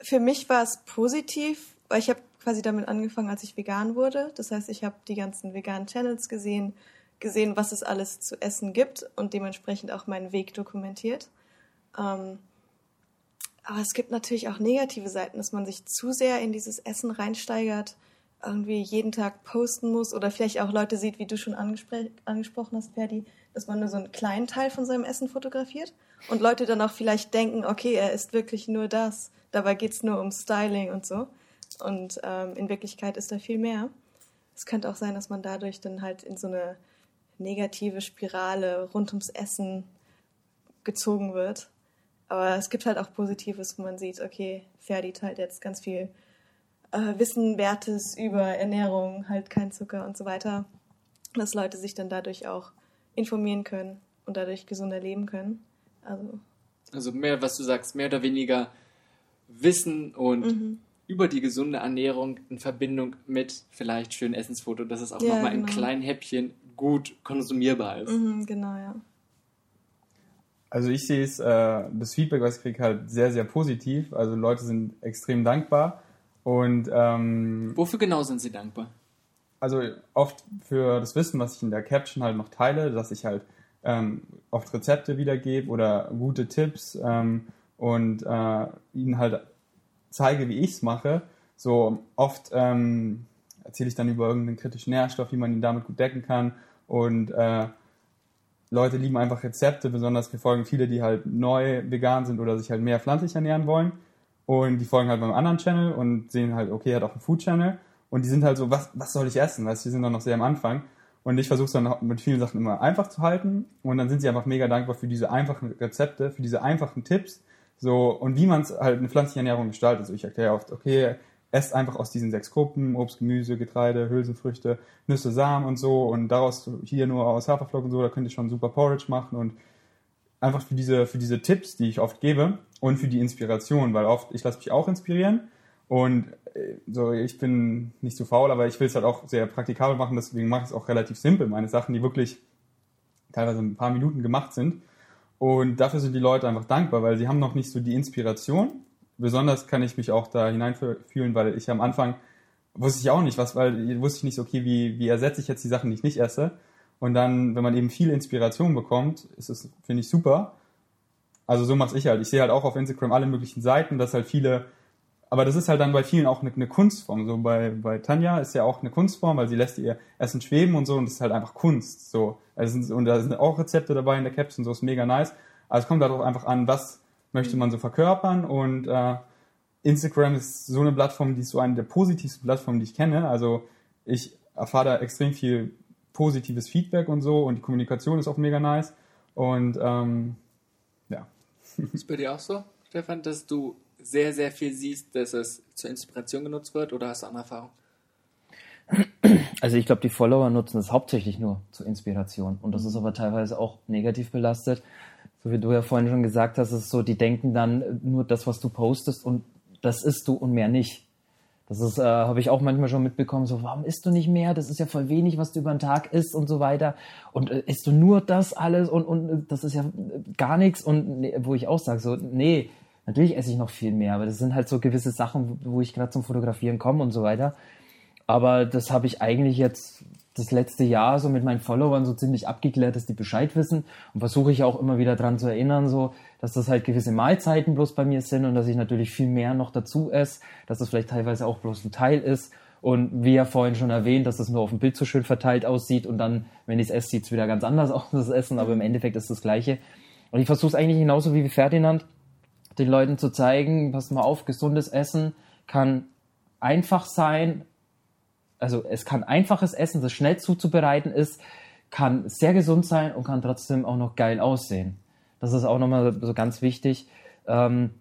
für mich war es positiv, weil ich habe quasi damit angefangen, als ich vegan wurde. Das heißt, ich habe die ganzen veganen Channels gesehen, gesehen, was es alles zu essen gibt und dementsprechend auch meinen Weg dokumentiert. Ähm, aber es gibt natürlich auch negative Seiten, dass man sich zu sehr in dieses Essen reinsteigert, irgendwie jeden Tag posten muss oder vielleicht auch Leute sieht, wie du schon angespr angesprochen hast, Ferdi, dass man nur so einen kleinen Teil von seinem Essen fotografiert und Leute dann auch vielleicht denken, okay, er isst wirklich nur das, dabei geht's nur um Styling und so. Und ähm, in Wirklichkeit ist da viel mehr. Es könnte auch sein, dass man dadurch dann halt in so eine negative Spirale rund ums Essen gezogen wird. Aber es gibt halt auch Positives, wo man sieht, okay, Ferdi teilt jetzt ganz viel äh, Wissen, Wertes über Ernährung, halt kein Zucker und so weiter, dass Leute sich dann dadurch auch informieren können und dadurch gesunder leben können. Also Also mehr, was du sagst, mehr oder weniger Wissen und Mhm. über die gesunde Ernährung in Verbindung mit vielleicht schönen Essensfoto, dass es auch Ja, nochmal in genau. kleinen Häppchen gut konsumierbar ist. mhm, genau, ja. Also ich sehe es, äh, das Feedback, was ich kriege, halt sehr, sehr positiv. Also Leute sind extrem dankbar. Und ähm, Wofür genau sind sie dankbar? also oft für das Wissen, was ich in der Caption halt noch teile, dass ich halt ähm, oft Rezepte wiedergebe oder gute Tipps ähm, und äh, ihnen halt zeige, wie ich es mache. So oft ähm, erzähle ich dann über irgendeinen kritischen Nährstoff, wie man ihn damit gut decken kann und äh, Leute lieben einfach Rezepte, besonders wir folgen viele, die halt neu vegan sind oder sich halt mehr pflanzlich ernähren wollen. Und die folgen halt beim anderen Channel und sehen halt, okay, er hat auch einen Food-Channel. Und die sind halt so, was, was soll ich essen? Weißt du, die sind doch noch sehr am Anfang. Und ich versuche es dann mit vielen Sachen immer einfach zu halten. Und dann sind sie einfach mega dankbar für diese einfachen Rezepte, für diese einfachen Tipps. So, und wie man es halt eine pflanzliche Ernährung gestaltet. Also ich erkläre oft, okay, esst einfach aus diesen sechs Gruppen, Obst, Gemüse, Getreide, Hülsenfrüchte, Nüsse, Samen und so. Und daraus hier nur aus Haferflocken und so, da könnt ihr schon super Porridge machen. Und einfach für diese, für diese Tipps, die ich oft gebe und für die Inspiration, weil oft, ich lasse mich auch inspirieren und äh, so, ich bin nicht so faul, aber ich will es halt auch sehr praktikabel machen, deswegen mache ich es auch relativ simpel, meine Sachen, die wirklich teilweise ein paar Minuten gemacht sind und dafür sind die Leute einfach dankbar, weil sie haben noch nicht so die Inspiration. Besonders kann ich mich auch da hineinfühlen, weil ich am Anfang wusste ich auch nicht, was, weil wusste ich nicht okay, wie, wie ersetze ich jetzt die Sachen, die ich nicht esse. Und dann, wenn man eben viel Inspiration bekommt, ist es, finde ich, super. Also so mache ich halt. Ich sehe halt auch auf Instagram alle möglichen Seiten, dass halt viele, aber das ist halt dann bei vielen auch eine, eine Kunstform. So bei, bei Tanja ist ja auch eine Kunstform, weil sie lässt ihr Essen schweben und so und das ist halt einfach Kunst. So. Also und da sind auch Rezepte dabei in der Caps und so, ist mega nice. Also es kommt darauf einfach an, was möchte man so verkörpern und äh, Instagram ist so eine Plattform, die ist so eine der positivsten Plattformen, die ich kenne. Also ich erfahre da extrem viel positives Feedback und so und die Kommunikation ist auch mega nice. Und ähm, ja, Ist bei dir auch so, Stefan, dass du sehr, sehr viel siehst, dass es zur Inspiration genutzt wird oder hast du andere Erfahrungen? Also ich glaube, die Follower nutzen es hauptsächlich nur zur Inspiration. Und das ist aber teilweise auch negativ belastet. So wie du ja vorhin schon gesagt hast, ist es so, die denken dann nur das, was du postest und das isst du und mehr nicht. Das ist, äh, habe ich auch manchmal schon mitbekommen, so, warum isst du nicht mehr? Das ist ja voll wenig, was du über den Tag isst und so weiter. Und äh, isst du nur das alles und, und äh, das ist ja gar nichts. Und nee, wo ich auch sage, so, nee, natürlich esse ich noch viel mehr, aber das sind halt so gewisse Sachen, wo ich gerade zum Fotografieren komme und so weiter. Aber das habe ich eigentlich jetzt das letzte Jahr so mit meinen Followern so ziemlich abgeklärt, dass die Bescheid wissen. Und versuche ich auch immer wieder dran zu erinnern, so, dass das halt gewisse Mahlzeiten bloß bei mir sind und dass ich natürlich viel mehr noch dazu esse, dass das vielleicht teilweise auch bloß ein Teil ist. Und wie ja vorhin schon erwähnt, dass das nur auf dem Bild so schön verteilt aussieht und dann, wenn ich es esse, sieht es wieder ganz anders aus, das Essen, aber im Endeffekt ist das Gleiche. Und ich versuche es eigentlich genauso wie Ferdinand, den Leuten zu zeigen, pass mal auf, gesundes Essen kann einfach sein, also es kann einfaches Essen, das schnell zuzubereiten ist, kann sehr gesund sein und kann trotzdem auch noch geil aussehen. Das ist auch nochmal so ganz wichtig. Ähm,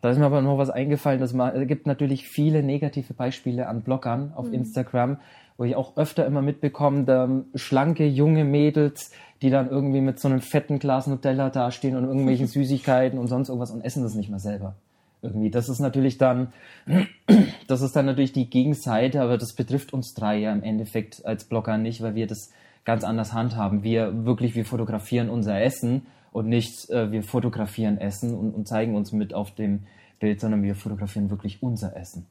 da ist mir aber noch was eingefallen, dass man, es gibt natürlich viele negative Beispiele an Bloggern auf mhm. Instagram, wo ich auch öfter immer mitbekomme, da schlanke junge Mädels, die dann irgendwie mit so einem fetten Glas Nutella dastehen und irgendwelchen Süßigkeiten und sonst irgendwas und essen das nicht mehr selber irgendwie. Das ist natürlich dann, das ist dann natürlich die Gegenseite, aber das betrifft uns drei ja im Endeffekt als Blogger nicht, weil wir das ganz anders handhaben. Wir wirklich, wir fotografieren unser Essen und nicht äh, wir fotografieren Essen und, und, zeigen uns mit auf dem Bild, sondern wir fotografieren wirklich unser Essen.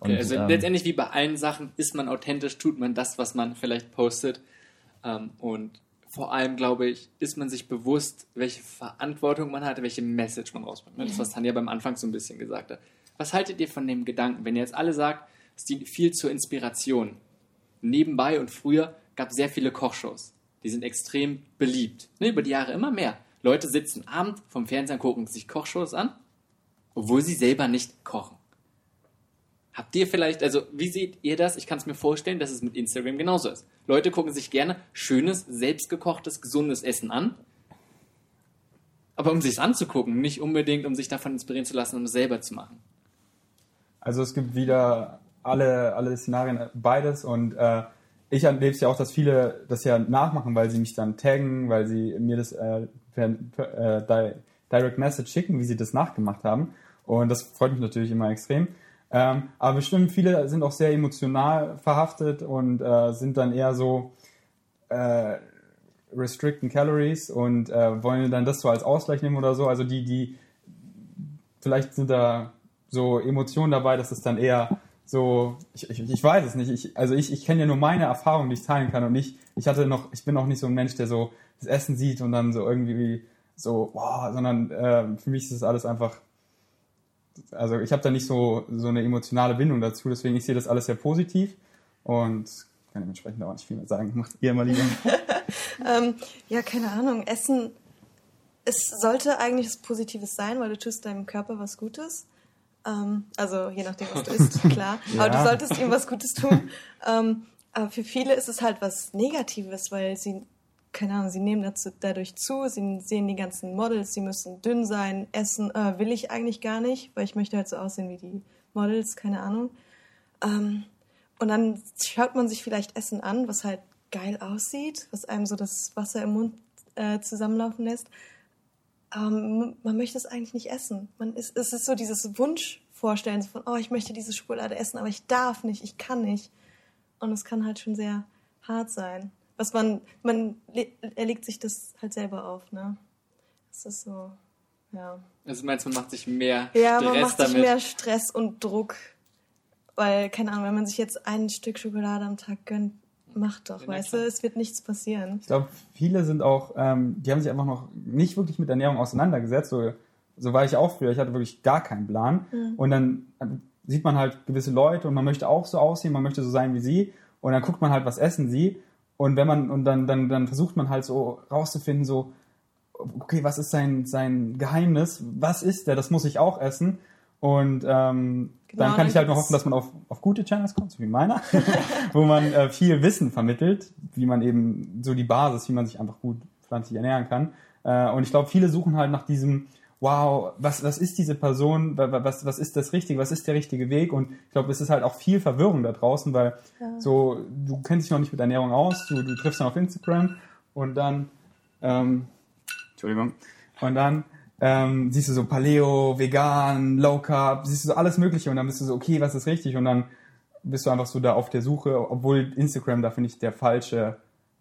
Okay, und, also ähm, letztendlich wie bei allen Sachen ist man authentisch, tut man das, was man vielleicht postet. Ähm, und vor allem, glaube ich, ist man sich bewusst, welche Verantwortung man hat, welche Message man rausbringt. Das, was Tanja beim Anfang so ein bisschen gesagt hat. Was haltet ihr von dem Gedanken, wenn ihr jetzt alle sagt, es dient viel zur Inspiration? Nebenbei und früher gab es sehr viele Kochshows. Die sind extrem beliebt. Ne, über die Jahre immer mehr. Leute sitzen abends vom Fernseher und gucken sich Kochshows an, obwohl sie selber nicht kochen. Habt ihr vielleicht, also wie seht ihr das? Ich kann es mir vorstellen, dass es mit Instagram genauso ist. Leute gucken sich gerne schönes, selbstgekochtes, gesundes Essen an. Aber um sich anzugucken, nicht unbedingt, um sich davon inspirieren zu lassen, um es selber zu machen. Also es gibt wieder alle, alle Szenarien, beides. Und äh, ich erlebe es ja auch, dass viele das ja nachmachen, weil sie mich dann taggen, weil sie mir das äh, per, per, äh, Direct Message schicken, wie sie das nachgemacht haben. Und das freut mich natürlich immer extrem. Ähm, aber bestimmt viele sind auch sehr emotional verhaftet und äh, sind dann eher so äh, restricten Calories und äh, wollen dann das so als Ausgleich nehmen oder so. Also die, die, vielleicht sind da so Emotionen dabei, dass es dann eher so, ich, ich, ich weiß es nicht. Ich, also ich, ich kenne ja nur meine Erfahrungen, die ich teilen kann und nicht, ich hatte noch, ich bin auch nicht so ein Mensch, der so das Essen sieht und dann so irgendwie so, boah, sondern äh, für mich ist das alles einfach also ich habe da nicht so, so eine emotionale Bindung dazu, deswegen ich sehe das alles sehr positiv und kann dementsprechend auch nicht viel mehr sagen. Macht ihr mal lieber. ähm, ja, keine Ahnung. Essen, es sollte eigentlich was Positives sein, weil du tust deinem Körper was Gutes. Ähm, also je nachdem, was du isst, klar. ja. Aber du solltest ihm was Gutes tun. Ähm, aber für viele ist es halt was Negatives, weil sie keine Ahnung, sie nehmen dazu, dadurch zu, sie sehen die ganzen Models, sie müssen dünn sein, essen äh, will ich eigentlich gar nicht, weil ich möchte halt so aussehen wie die Models, keine Ahnung. Ähm, und dann schaut man sich vielleicht Essen an, was halt geil aussieht, was einem so das Wasser im Mund äh, zusammenlaufen lässt. Aber man möchte es eigentlich nicht essen. Man ist, es ist so dieses Wunschvorstellen von, oh, ich möchte diese Schokolade essen, aber ich darf nicht, ich kann nicht. Und es kann halt schon sehr hart sein was man, man erlegt sich das halt selber auf, ne? Das ist so, ja. Also meinst du, man macht sich mehr ja, Stress man macht damit? sich mehr Stress und Druck. Weil, keine Ahnung, wenn man sich jetzt ein Stück Schokolade am Tag gönnt, macht doch, ja, weißt du, es wird nichts passieren. Ich glaube, viele sind auch, ähm, die haben sich einfach noch nicht wirklich mit Ernährung auseinandergesetzt. So, so war ich auch früher. Ich hatte wirklich gar keinen Plan. Mhm. Und dann sieht man halt gewisse Leute und man möchte auch so aussehen, man möchte so sein wie sie. Und dann guckt man halt, was essen sie. Und wenn man, und dann, dann, dann versucht man halt so rauszufinden, so, okay, was ist sein, sein Geheimnis? Was ist der? Das muss ich auch essen. Und ähm, genau, dann kann ich halt nur hoffen, dass man auf, auf gute Channels kommt, so wie meiner, wo man äh, viel Wissen vermittelt, wie man eben so die Basis, wie man sich einfach gut pflanzlich ernähren kann. Äh, und ich glaube, viele suchen halt nach diesem, wow, was, was ist diese Person, was, was ist das Richtige, was ist der richtige Weg? Und ich glaube, es ist halt auch viel Verwirrung da draußen, weil ja. so, du kennst dich noch nicht mit Ernährung aus, du, du triffst dann auf Instagram und dann, ähm, Entschuldigung, und dann ähm, siehst du so Paleo, vegan, Low Carb, siehst du so alles Mögliche und dann bist du so, okay, was ist richtig? Und dann bist du einfach so da auf der Suche, obwohl Instagram da finde ich der falsche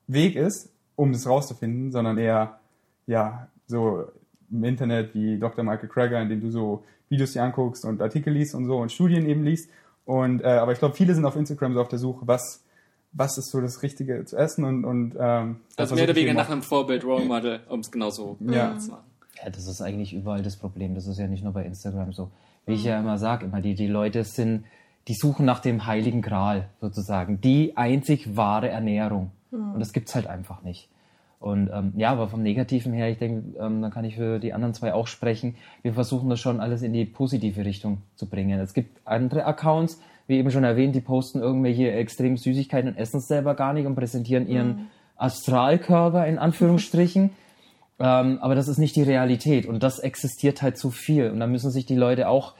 Weg ist, um das rauszufinden, sondern eher, ja, so im Internet wie Dr. Michael Krager, in dem du so Videos dir anguckst und Artikel liest und so und Studien eben liest. Und äh, aber ich glaube, viele sind auf Instagram so auf der Suche, was was ist so das Richtige zu essen und und ähm, also mehr oder weniger nach einem Vorbild Role Model, um es genauso ja. zu machen. Ja, das ist eigentlich überall das Problem. Das ist ja nicht nur bei Instagram so. Wie ich ja immer sage, immer die die Leute sind, die suchen nach dem heiligen Gral sozusagen, die einzig wahre Ernährung. Mhm. Und das gibt's halt einfach nicht. Und ähm, ja, aber vom Negativen her, ich denke, ähm, da kann ich für die anderen zwei auch sprechen. Wir versuchen das schon alles in die positive Richtung zu bringen. Es gibt andere Accounts, wie eben schon erwähnt, die posten irgendwelche extrem Süßigkeiten und essen es selber gar nicht und präsentieren ihren mhm. Astralkörper in Anführungsstrichen. ähm, aber das ist nicht die Realität und das existiert halt zu viel. Und da müssen sich die Leute auch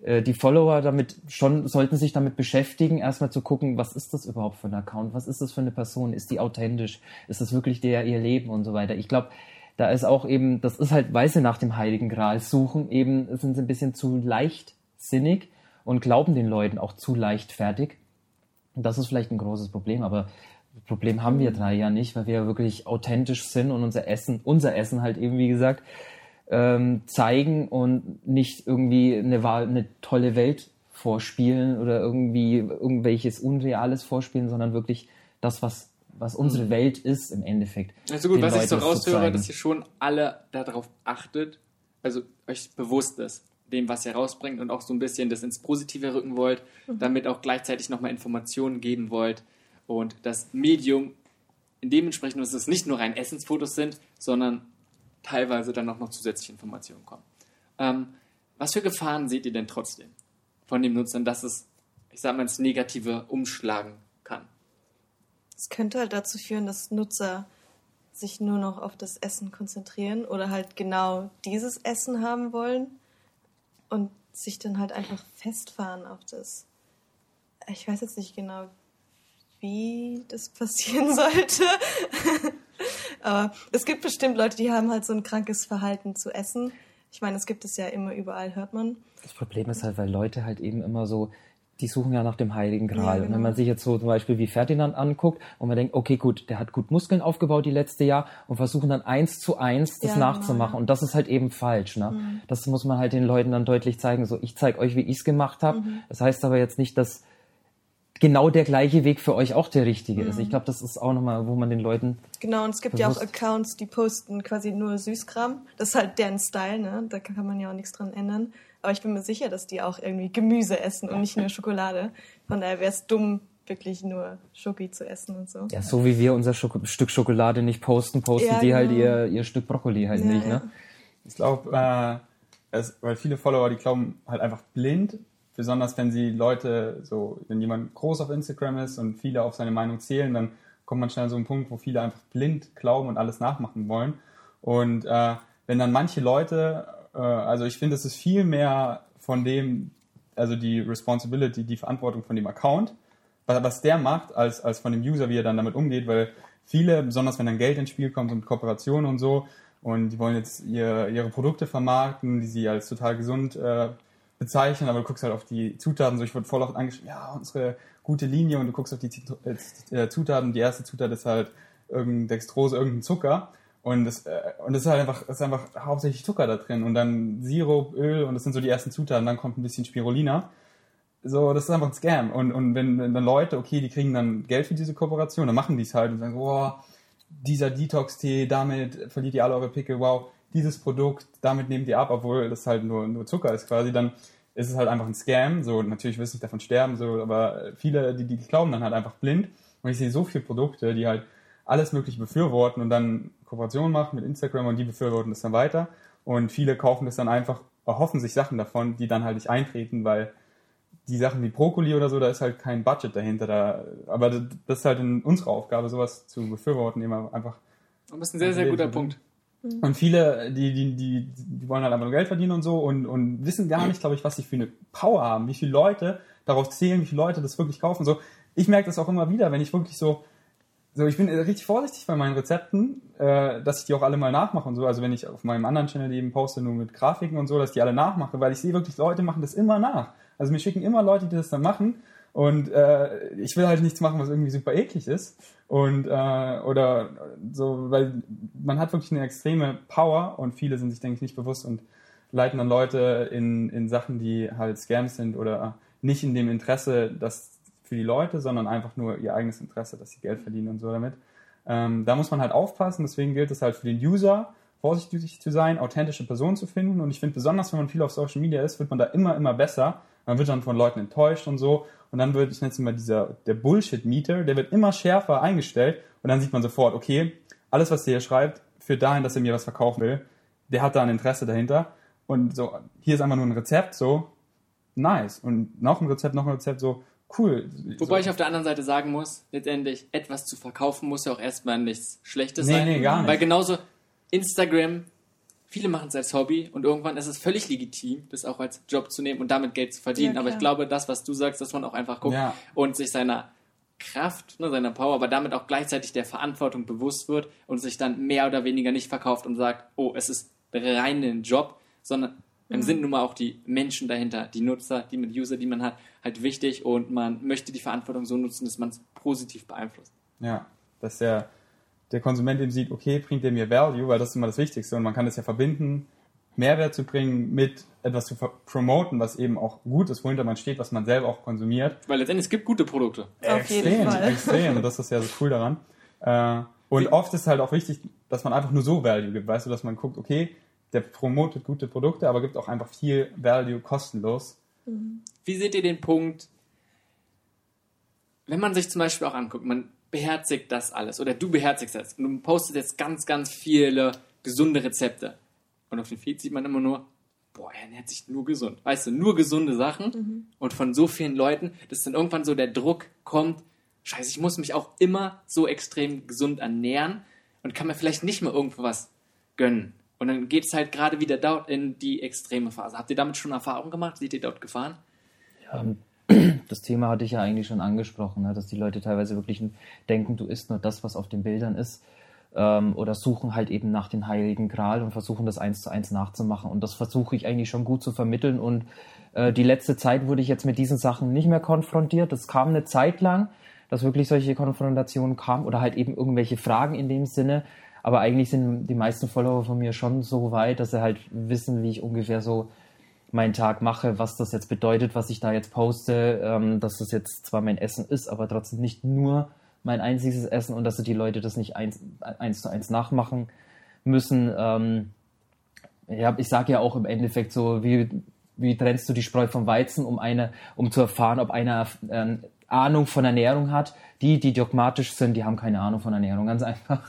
die Follower damit schon, sollten sich damit beschäftigen, erstmal zu gucken, was ist das überhaupt für ein Account? Was ist das für eine Person? Ist die authentisch? Ist das wirklich der, ihr Leben und so weiter? Ich glaube, da ist auch eben, das ist halt, weil sie nach dem Heiligen Gral suchen, eben sind sie ein bisschen zu leichtsinnig und glauben den Leuten auch zu leichtfertig. Das ist vielleicht ein großes Problem, aber Problem haben wir drei ja nicht, weil wir ja wirklich authentisch sind und unser Essen, unser Essen halt eben, wie gesagt, ähm, zeigen und nicht irgendwie eine, eine tolle Welt vorspielen oder irgendwie irgendwelches Unreales vorspielen, sondern wirklich das, was, was unsere mhm. Welt ist im Endeffekt. Also gut, was Leuten ich so raushöre, dass ihr schon alle darauf achtet, also euch bewusst ist, dem, was ihr rausbringt und auch so ein bisschen das ins Positive rücken wollt, mhm. damit auch gleichzeitig nochmal Informationen geben wollt und das Medium dementsprechend, dass es nicht nur rein Essensfotos sind, sondern teilweise dann auch noch zusätzliche Informationen kommen. Ähm, was für Gefahren seht ihr denn trotzdem von dem Nutzern, dass es, ich sag mal, ins Negative umschlagen kann? Es könnte halt dazu führen, dass Nutzer sich nur noch auf das Essen konzentrieren oder halt genau dieses Essen haben wollen und sich dann halt einfach festfahren auf das. Ich weiß jetzt nicht genau, wie das passieren sollte. Aber es gibt bestimmt Leute, die haben halt so ein krankes Verhalten zu essen. Ich meine, es gibt es ja immer überall, hört man. Das Problem ist halt, weil Leute halt eben immer so, die suchen ja nach dem Heiligen Gral. Ja, genau. Und wenn man sich jetzt so zum Beispiel wie Ferdinand anguckt und man denkt, okay, gut, der hat gut Muskeln aufgebaut die letzte Jahr und versuchen dann eins zu eins das ja, genau, nachzumachen. Genau. Und das ist halt eben falsch. Ne? Mhm. Das muss man halt den Leuten dann deutlich zeigen. So, ich zeige euch, wie ich es gemacht habe. Mhm. Das heißt aber jetzt nicht, dass genau der gleiche Weg für euch auch der richtige mhm. ist. Ich glaube, das ist auch nochmal, wo man den Leuten. Genau, und es gibt ja auch Accounts, die posten quasi nur Süßkram. Das ist halt deren Style, ne? Da kann man ja auch nichts dran ändern. Aber ich bin mir sicher, dass die auch irgendwie Gemüse essen und nicht nur Schokolade. Von daher wäre es dumm, wirklich nur Schoki zu essen und so. Ja, so wie wir unser Schoko Stück Schokolade nicht posten, posten ja, die halt genau. halt ihr, ihr Stück Brokkoli halt ja, nicht, ne? Ich glaube, äh, weil viele Follower, die glauben halt einfach blind, besonders wenn sie Leute, so, wenn jemand groß auf Instagram ist und viele auf seine Meinung zählen, dann kommt man schnell an so einen Punkt, wo viele einfach blind glauben und alles nachmachen wollen. Und äh, wenn dann manche Leute, äh, also ich finde, es ist viel mehr von dem, also die Responsibility, die Verantwortung von dem Account, was der macht, als, als von dem User, wie er dann damit umgeht, weil viele, besonders wenn dann Geld ins Spiel kommt und Kooperationen und so, und die wollen jetzt ihr, ihre Produkte vermarkten, die sie als total gesund äh, bezeichnen, aber du guckst halt auf die Zutaten, so ich wurde voll oft angeschrieben, ja, unsere gute Linie und du guckst auf die äh, Zutaten, die erste Zutat ist halt irgendein Dextrose, irgendein Zucker und das, äh, und das ist halt einfach, das ist einfach hauptsächlich Zucker da drin und dann Sirup, Öl und das sind so die ersten Zutaten, dann kommt ein bisschen Spirulina. So, das ist einfach ein Scam. Und, und wenn, wenn dann Leute, okay, die kriegen dann Geld für diese Kooperation, dann machen die es halt und sagen, boah, dieser Detox-Tee, damit verliert ihr alle eure Pickel, wow dieses Produkt, damit nehmt ihr ab, obwohl das halt nur, nur Zucker ist quasi, dann ist es halt einfach ein Scam. So, natürlich wirst du nicht davon sterben, so, aber viele, die, die glauben dann halt einfach blind. Und ich sehe so viele Produkte, die halt alles Mögliche befürworten und dann Kooperationen machen mit Instagram und die befürworten das dann weiter. Und viele kaufen das dann einfach, erhoffen sich Sachen davon, die dann halt nicht eintreten, weil die Sachen wie Brokkoli oder so, da ist halt kein Budget dahinter. Da, aber das ist halt in unserer Aufgabe, sowas zu befürworten, immer einfach. Das ist ein sehr, sehr guter Punkt Und viele, die, die, die, die wollen halt einfach nur Geld verdienen und so und, und wissen gar nicht, glaube ich, was sie für eine Power haben, wie viele Leute darauf zählen, wie viele Leute das wirklich kaufen. So, ich merke das auch immer wieder, wenn ich wirklich so, so ich bin richtig vorsichtig bei meinen Rezepten, äh, dass ich die auch alle mal nachmache und so. Also wenn ich auf meinem anderen Channel eben poste, nur mit Grafiken und so, dass ich die alle nachmache, weil ich sehe wirklich, Leute machen das immer nach. Also mir schicken immer Leute, die das dann machen und äh, ich will halt nichts machen, was irgendwie super eklig ist. Und äh, oder so, weil man hat wirklich eine extreme Power und viele sind sich, denke ich, nicht bewusst und leiten dann Leute in, in Sachen, die halt Scams sind oder nicht in dem Interesse, das für die Leute, sondern einfach nur ihr eigenes Interesse, dass sie Geld verdienen und so damit. Ähm, da muss man halt aufpassen, deswegen gilt es halt für den User, vorsichtig zu sein, authentische Personen zu finden. Und ich finde, besonders wenn man viel auf Social Media ist, wird man da immer, immer besser. Man wird dann von Leuten enttäuscht und so. Und dann wird, ich nenne es immer dieser, der Bullshit-Meter, der wird immer schärfer eingestellt. Und dann sieht man sofort, okay, alles, was der hier schreibt, führt dahin, dass er mir was verkaufen will. Der hat da ein Interesse dahinter. Und so, hier ist einfach nur ein Rezept, so, nice. Und noch ein Rezept, noch ein Rezept, so, cool. Wobei so. ich auf der anderen Seite sagen muss, letztendlich, etwas zu verkaufen muss ja auch erstmal nichts Schlechtes Nee, sein. nee, gar nicht. Weil genauso Instagram, viele machen es als Hobby und irgendwann ist es völlig legitim, das auch als Job zu nehmen und damit Geld zu verdienen. Ja, Aber ich glaube, das, was du sagst, dass man auch einfach guckt Ja. und sich seiner Kraft, ne, seiner Power, aber damit auch gleichzeitig der Verantwortung bewusst wird und sich dann mehr oder weniger nicht verkauft und sagt, oh, es ist rein ein Job, sondern im sind nun mal auch die Menschen dahinter, die Nutzer, die mit User, die man hat, halt wichtig und man möchte die Verantwortung so nutzen, dass man es positiv beeinflusst. Ja, dass der, der Konsument eben sieht, okay, bringt der mir Value, weil das ist immer das Wichtigste und man kann das ja verbinden, Mehrwert zu bringen mit etwas zu promoten, was eben auch gut ist, wohinter man steht, was man selber auch konsumiert. Weil letztendlich es gibt gute Produkte. Auf jeden extrem, Fall. extrem. Und das ist ja so cool daran. Äh, und oft ist halt auch wichtig, dass man einfach nur so Value gibt, weißt du, dass man guckt, okay, der promotet gute Produkte, aber gibt auch einfach viel Value kostenlos. Wie seht ihr den Punkt, wenn man sich zum Beispiel auch anguckt, man beherzigt das alles oder du beherzigst das und du postest jetzt ganz, ganz viele gesunde Rezepte und auf dem Feed sieht man immer nur, boah, er ernährt sich nur gesund. Weißt du, nur gesunde Sachen und von so vielen Leuten, dass dann irgendwann so der Druck kommt, scheiße, ich muss mich auch immer so extrem gesund ernähren und kann mir vielleicht nicht mal irgendwo was gönnen. Und dann geht es halt gerade wieder dort in die extreme Phase. Habt ihr damit schon Erfahrung gemacht? Seht ihr dort Gefahren? Das Thema hatte ich ja eigentlich schon angesprochen, ne, dass die Leute teilweise wirklich denken, du isst nur das, was auf den Bildern ist. Ähm, oder suchen halt eben nach den heiligen Gral und versuchen das eins zu eins nachzumachen. Und das versuche ich eigentlich schon gut zu vermitteln. Und äh, die letzte Zeit wurde ich jetzt mit diesen Sachen nicht mehr konfrontiert. Das kam eine Zeit lang, dass wirklich solche Konfrontationen kamen oder halt eben irgendwelche Fragen in dem Sinne. Aber eigentlich sind die meisten Follower von mir schon so weit, dass sie halt wissen, wie ich ungefähr so meinen Tag mache, was das jetzt bedeutet, was ich da jetzt poste, ähm, dass das jetzt zwar mein Essen ist, aber trotzdem nicht nur mein einziges Essen und dass die Leute das nicht eins, eins zu eins nachmachen müssen. Ähm, ja, ich sage ja auch im Endeffekt so, wie, wie trennst du die Spreu vom Weizen, um eine, um zu erfahren, ob einer ähm, Ahnung von Ernährung hat. Die, die dogmatisch sind, die haben keine Ahnung von Ernährung, ganz einfach.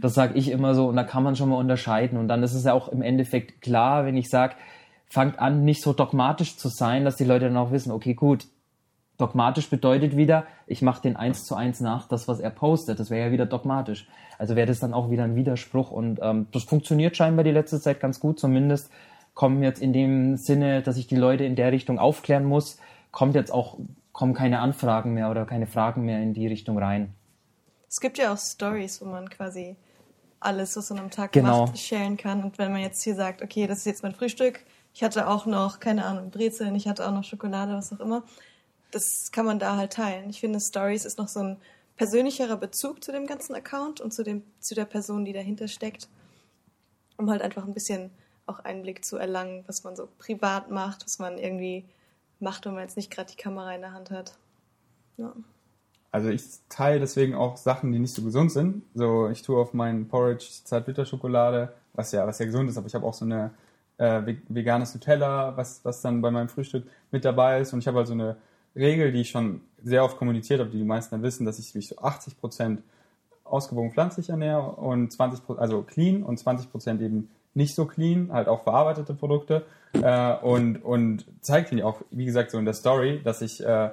Das sage ich immer so und da kann man schon mal unterscheiden. Und dann ist es ja auch im Endeffekt klar, wenn ich sage, fangt an, nicht so dogmatisch zu sein, dass die Leute dann auch wissen, okay, gut, dogmatisch bedeutet wieder, ich mache den eins zu eins nach, das, was er postet. Das wäre ja wieder dogmatisch. Also wäre das dann auch wieder ein Widerspruch. Und ähm, das funktioniert scheinbar die letzte Zeit ganz gut. Zumindest kommen jetzt in dem Sinne, dass ich die Leute in der Richtung aufklären muss, kommt jetzt auch, kommen keine Anfragen mehr oder keine Fragen mehr in die Richtung rein. Es gibt ja auch Stories, wo man quasi alles, was man am Tag Genau. macht, sharen kann. Und wenn man jetzt hier sagt, okay, das ist jetzt mein Frühstück, ich hatte auch noch, keine Ahnung, Brezeln, ich hatte auch noch Schokolade, was auch immer, das kann man da halt teilen. Ich finde, Stories ist noch so ein persönlicherer Bezug zu dem ganzen Account und zu, dem, zu der Person, die dahinter steckt, um halt einfach ein bisschen auch Einblick zu erlangen, was man so privat macht, was man irgendwie macht, wenn man jetzt nicht gerade die Kamera in der Hand hat. Ja. Also ich teile deswegen auch Sachen, die nicht so gesund sind. So, ich tue auf meinen Porridge Zartbitterschokolade, was ja, was ja gesund ist, aber ich habe auch so eine äh, ve- veganes Nutella, was, was dann bei meinem Frühstück mit dabei ist. Und ich habe halt so eine Regel, die ich schon sehr oft kommuniziert habe, die die meisten dann wissen, dass ich mich so 80 Prozent ausgewogen pflanzlich ernähre und 20 Prozent, also clean und 20 Prozent eben nicht so clean, halt auch verarbeitete Produkte. Äh, und, und zeigt mir auch, wie gesagt, so in der Story, dass ich äh,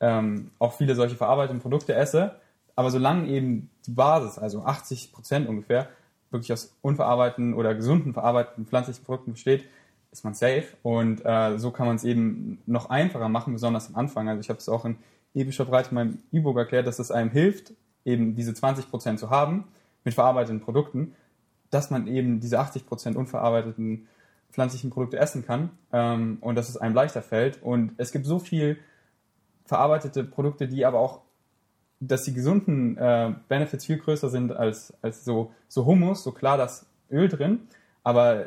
ähm, auch viele solche verarbeiteten Produkte esse. Aber solange eben die Basis, also 80 Prozent ungefähr, wirklich aus unverarbeiteten oder gesunden verarbeiteten pflanzlichen Produkten besteht, ist man safe. Und äh, so kann man es eben noch einfacher machen, besonders am Anfang. Also ich habe es auch in epischer Breite in meinem E-Book erklärt, dass es einem hilft, eben diese 20% zu haben mit verarbeiteten Produkten, dass man eben diese 80% unverarbeiteten pflanzlichen Produkte essen kann ähm, und dass es einem leichter fällt. Und es gibt so viel verarbeitete Produkte, die aber auch, dass die gesunden äh, Benefits viel größer sind als, als so, so Hummus, so klar das Öl drin, aber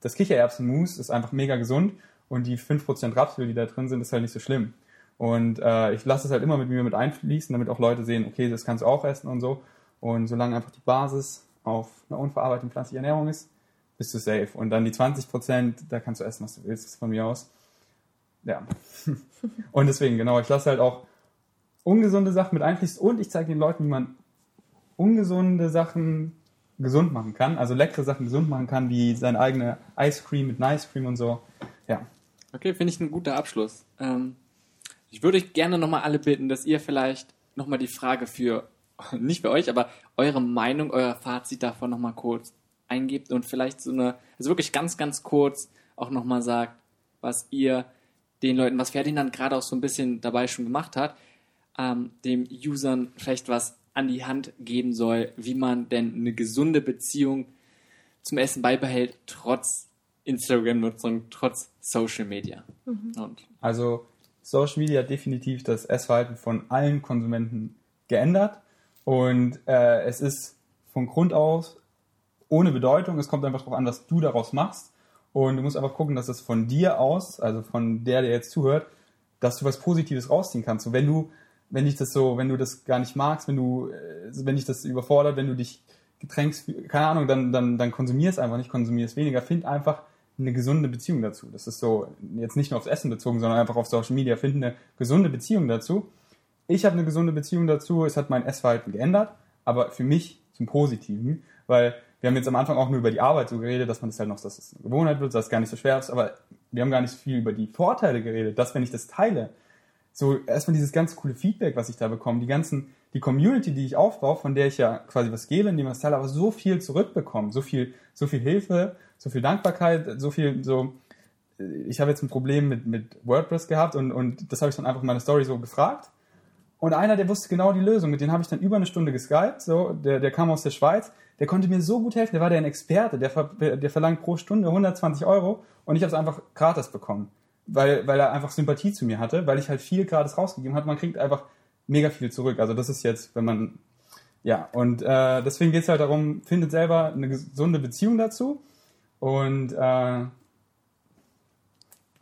das Kichererbsenmus ist einfach mega gesund und die 5% Rapsöl, die da drin sind, ist halt nicht so schlimm. Und äh, ich lasse es halt immer mit mir mit einfließen, damit auch Leute sehen, okay, das kannst du auch essen und so. Und solange einfach die Basis auf einer unverarbeiteten pflanzlichen Ernährung ist, bist du safe. Und dann die 20 Prozent, da kannst du essen, was du willst, von mir aus. Ja. und deswegen, genau, ich lasse halt auch ungesunde Sachen mit einfließen und ich zeige den Leuten, wie man ungesunde Sachen gesund machen kann, also leckere Sachen gesund machen kann, wie seine eigene Ice Cream mit Nice Cream und so. Ja. Okay, finde ich ein guter Abschluss. Ähm, ich würde gerne nochmal alle bitten, dass ihr vielleicht nochmal die Frage für, nicht für euch, aber eure Meinung, euer Fazit davon nochmal kurz eingebt und vielleicht so eine, also wirklich ganz, ganz kurz auch nochmal sagt, was ihr den Leuten, was Ferdinand gerade auch so ein bisschen dabei schon gemacht hat, ähm, dem Usern vielleicht was an die Hand geben soll, wie man denn eine gesunde Beziehung zum Essen beibehält, trotz Instagram-Nutzung, trotz Social Media. Mhm. also Social Media hat definitiv das Essverhalten von allen Konsumenten geändert und äh, es ist von Grund aus ohne Bedeutung. Es kommt einfach darauf an, was du daraus machst. Und du musst einfach gucken, dass es von dir aus, also von der, der jetzt zuhört, dass du was Positives rausziehen kannst. Und wenn du, wenn dich das so, wenn du das gar nicht magst, wenn du, äh, wenn dich das überfordert, wenn du dich getränkst, keine Ahnung, dann, dann, dann konsumier es einfach nicht, konsumier es weniger. Find einfach eine gesunde Beziehung dazu. Das ist so, jetzt nicht nur aufs Essen bezogen, sondern einfach auf Social Media. Find eine gesunde Beziehung dazu. Ich habe eine gesunde Beziehung dazu. Es hat mein Essverhalten geändert, aber für mich zum Positiven, weil wir haben jetzt am Anfang auch nur über die Arbeit so geredet, dass man das halt noch, dass es eine Gewohnheit wird, dass es gar nicht so schwer ist, aber wir haben gar nicht so viel über die Vorteile geredet, dass wenn ich das teile, so erstmal dieses ganz coole Feedback, was ich da bekomme, die ganzen, die Community, die ich aufbaue, von der ich ja quasi was gebe, indem ich was teile, aber so viel zurückbekomme, so viel, so viel Hilfe, so viel Dankbarkeit, so viel, so, ich habe jetzt ein Problem mit, mit WordPress gehabt und, und das habe ich dann einfach in meiner Story so gefragt. Und einer, der wusste genau die Lösung, mit dem habe ich dann über eine Stunde geskypt, so, der, der kam aus der Schweiz, der konnte mir so gut helfen, der war der ein Experte, der, der verlangt pro Stunde 120 Euro und ich habe es einfach gratis bekommen, weil, weil er einfach Sympathie zu mir hatte, weil ich halt viel gratis rausgegeben habe. Man kriegt einfach mega viel zurück. Also das ist jetzt, wenn man, ja, und äh, deswegen geht es halt darum, findet selber eine gesunde Beziehung dazu und äh,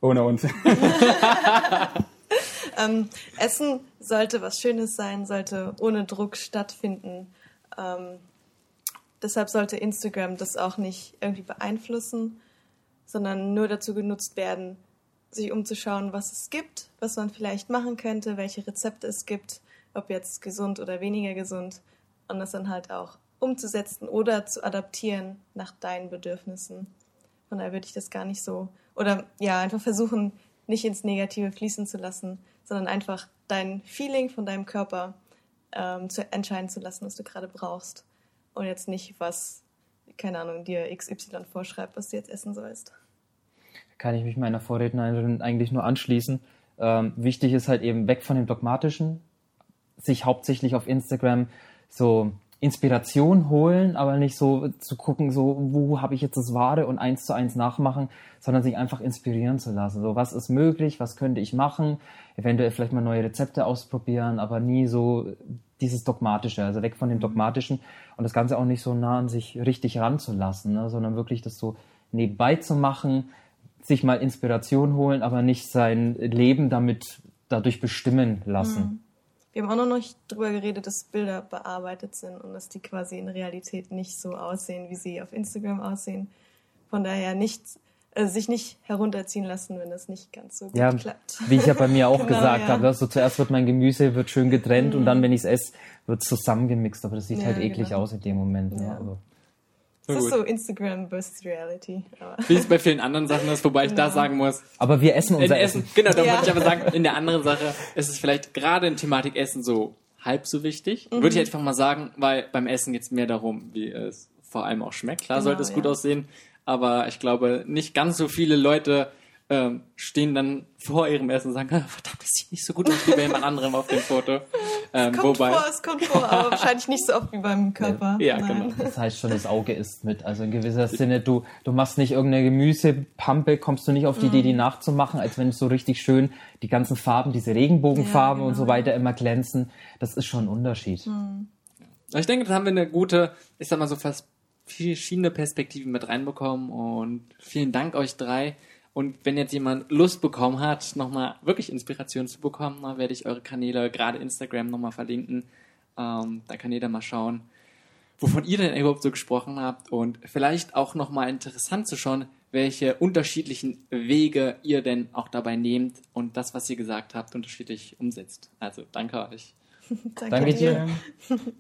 ohne uns. ähm, Essen sollte was Schönes sein, sollte ohne Druck stattfinden. Ähm, Deshalb sollte Instagram das auch nicht irgendwie beeinflussen, sondern nur dazu genutzt werden, sich umzuschauen, was es gibt, was man vielleicht machen könnte, welche Rezepte es gibt, ob jetzt gesund oder weniger gesund und das dann halt auch umzusetzen oder zu adaptieren nach deinen Bedürfnissen. Von daher würde ich das gar nicht so oder ja, einfach versuchen, nicht ins Negative fließen zu lassen, sondern einfach dein Feeling von deinem Körper ähm, zu entscheiden zu lassen, was du gerade brauchst und jetzt nicht, was, keine Ahnung, dir XY vorschreibt, was du jetzt essen sollst. Kann ich mich meiner Vorrednerin eigentlich nur anschließen. Ähm, wichtig ist halt eben weg von dem Dogmatischen, sich hauptsächlich auf Instagram so Inspiration holen, aber nicht so zu gucken, so wo habe ich jetzt das Wahre und eins zu eins nachmachen, sondern sich einfach inspirieren zu lassen. So was ist möglich, was könnte ich machen, eventuell vielleicht mal neue Rezepte ausprobieren, aber nie so dieses Dogmatische, also weg von dem mhm. Dogmatischen und das Ganze auch nicht so nah an sich richtig ranzulassen, ne, sondern wirklich das so nebenbei zu machen, sich mal Inspiration holen, aber nicht sein Leben damit dadurch bestimmen lassen. Mhm. Wir haben auch noch nicht darüber geredet, dass Bilder bearbeitet sind und dass die quasi in Realität nicht so aussehen, wie sie auf Instagram aussehen. Von daher nicht, äh, sich nicht herunterziehen lassen, wenn das nicht ganz so gut ja, klappt. Wie ich ja bei mir auch genau, gesagt ja. habe, also zuerst wird mein Gemüse wird schön getrennt mhm. und dann, wenn ich es esse, wird es zusammengemixt, aber das sieht ja, halt eklig genau. aus in dem Moment. Ne? Also. Das ist so Instagram versus Reality. Wie es bei vielen anderen Sachen ist, wobei ich da sagen muss. Aber wir essen unser Essen. Essen. Genau, da ja. würde ich aber sagen, in der anderen Sache ist es vielleicht gerade in Thematik Essen so halb so wichtig. Mhm. Würde ich einfach mal sagen, weil beim Essen geht es mehr darum, wie es vor allem auch schmeckt. Klar Genau, sollte es gut ja. aussehen, aber ich glaube, nicht ganz so viele Leute ähm, stehen dann vor ihrem Essen und sagen, "Ah, verdammt, das sieht nicht so gut aus wie bei jemand anderem auf dem Foto. Ähm, Kommt wobei, vor, es kommt vor, aber wahrscheinlich nicht so oft wie beim Körper. Ja, Nein. genau. Das heißt schon, das Auge isst mit. Also in gewisser Sinne, du, du machst nicht irgendeine Gemüsepampe, kommst du nicht auf die Idee, die Mhm. nachzumachen, als wenn es so richtig schön die ganzen Farben, diese Regenbogenfarben Ja, und so genau. weiter immer glänzen. Das ist schon ein Unterschied. Mhm. Ich denke, da haben wir eine gute, ich sag mal so fast verschiedene Perspektiven mit reinbekommen und vielen Dank euch drei. Und wenn jetzt jemand Lust bekommen hat, nochmal wirklich Inspiration zu bekommen, dann werde ich eure Kanäle, gerade Instagram, nochmal verlinken. Ähm, da kann jeder mal schauen, wovon ihr denn überhaupt so gesprochen habt und vielleicht auch nochmal interessant zu schauen, welche unterschiedlichen Wege ihr denn auch dabei nehmt und das, was ihr gesagt habt, unterschiedlich umsetzt. Also danke euch. Danke dir. Ähm,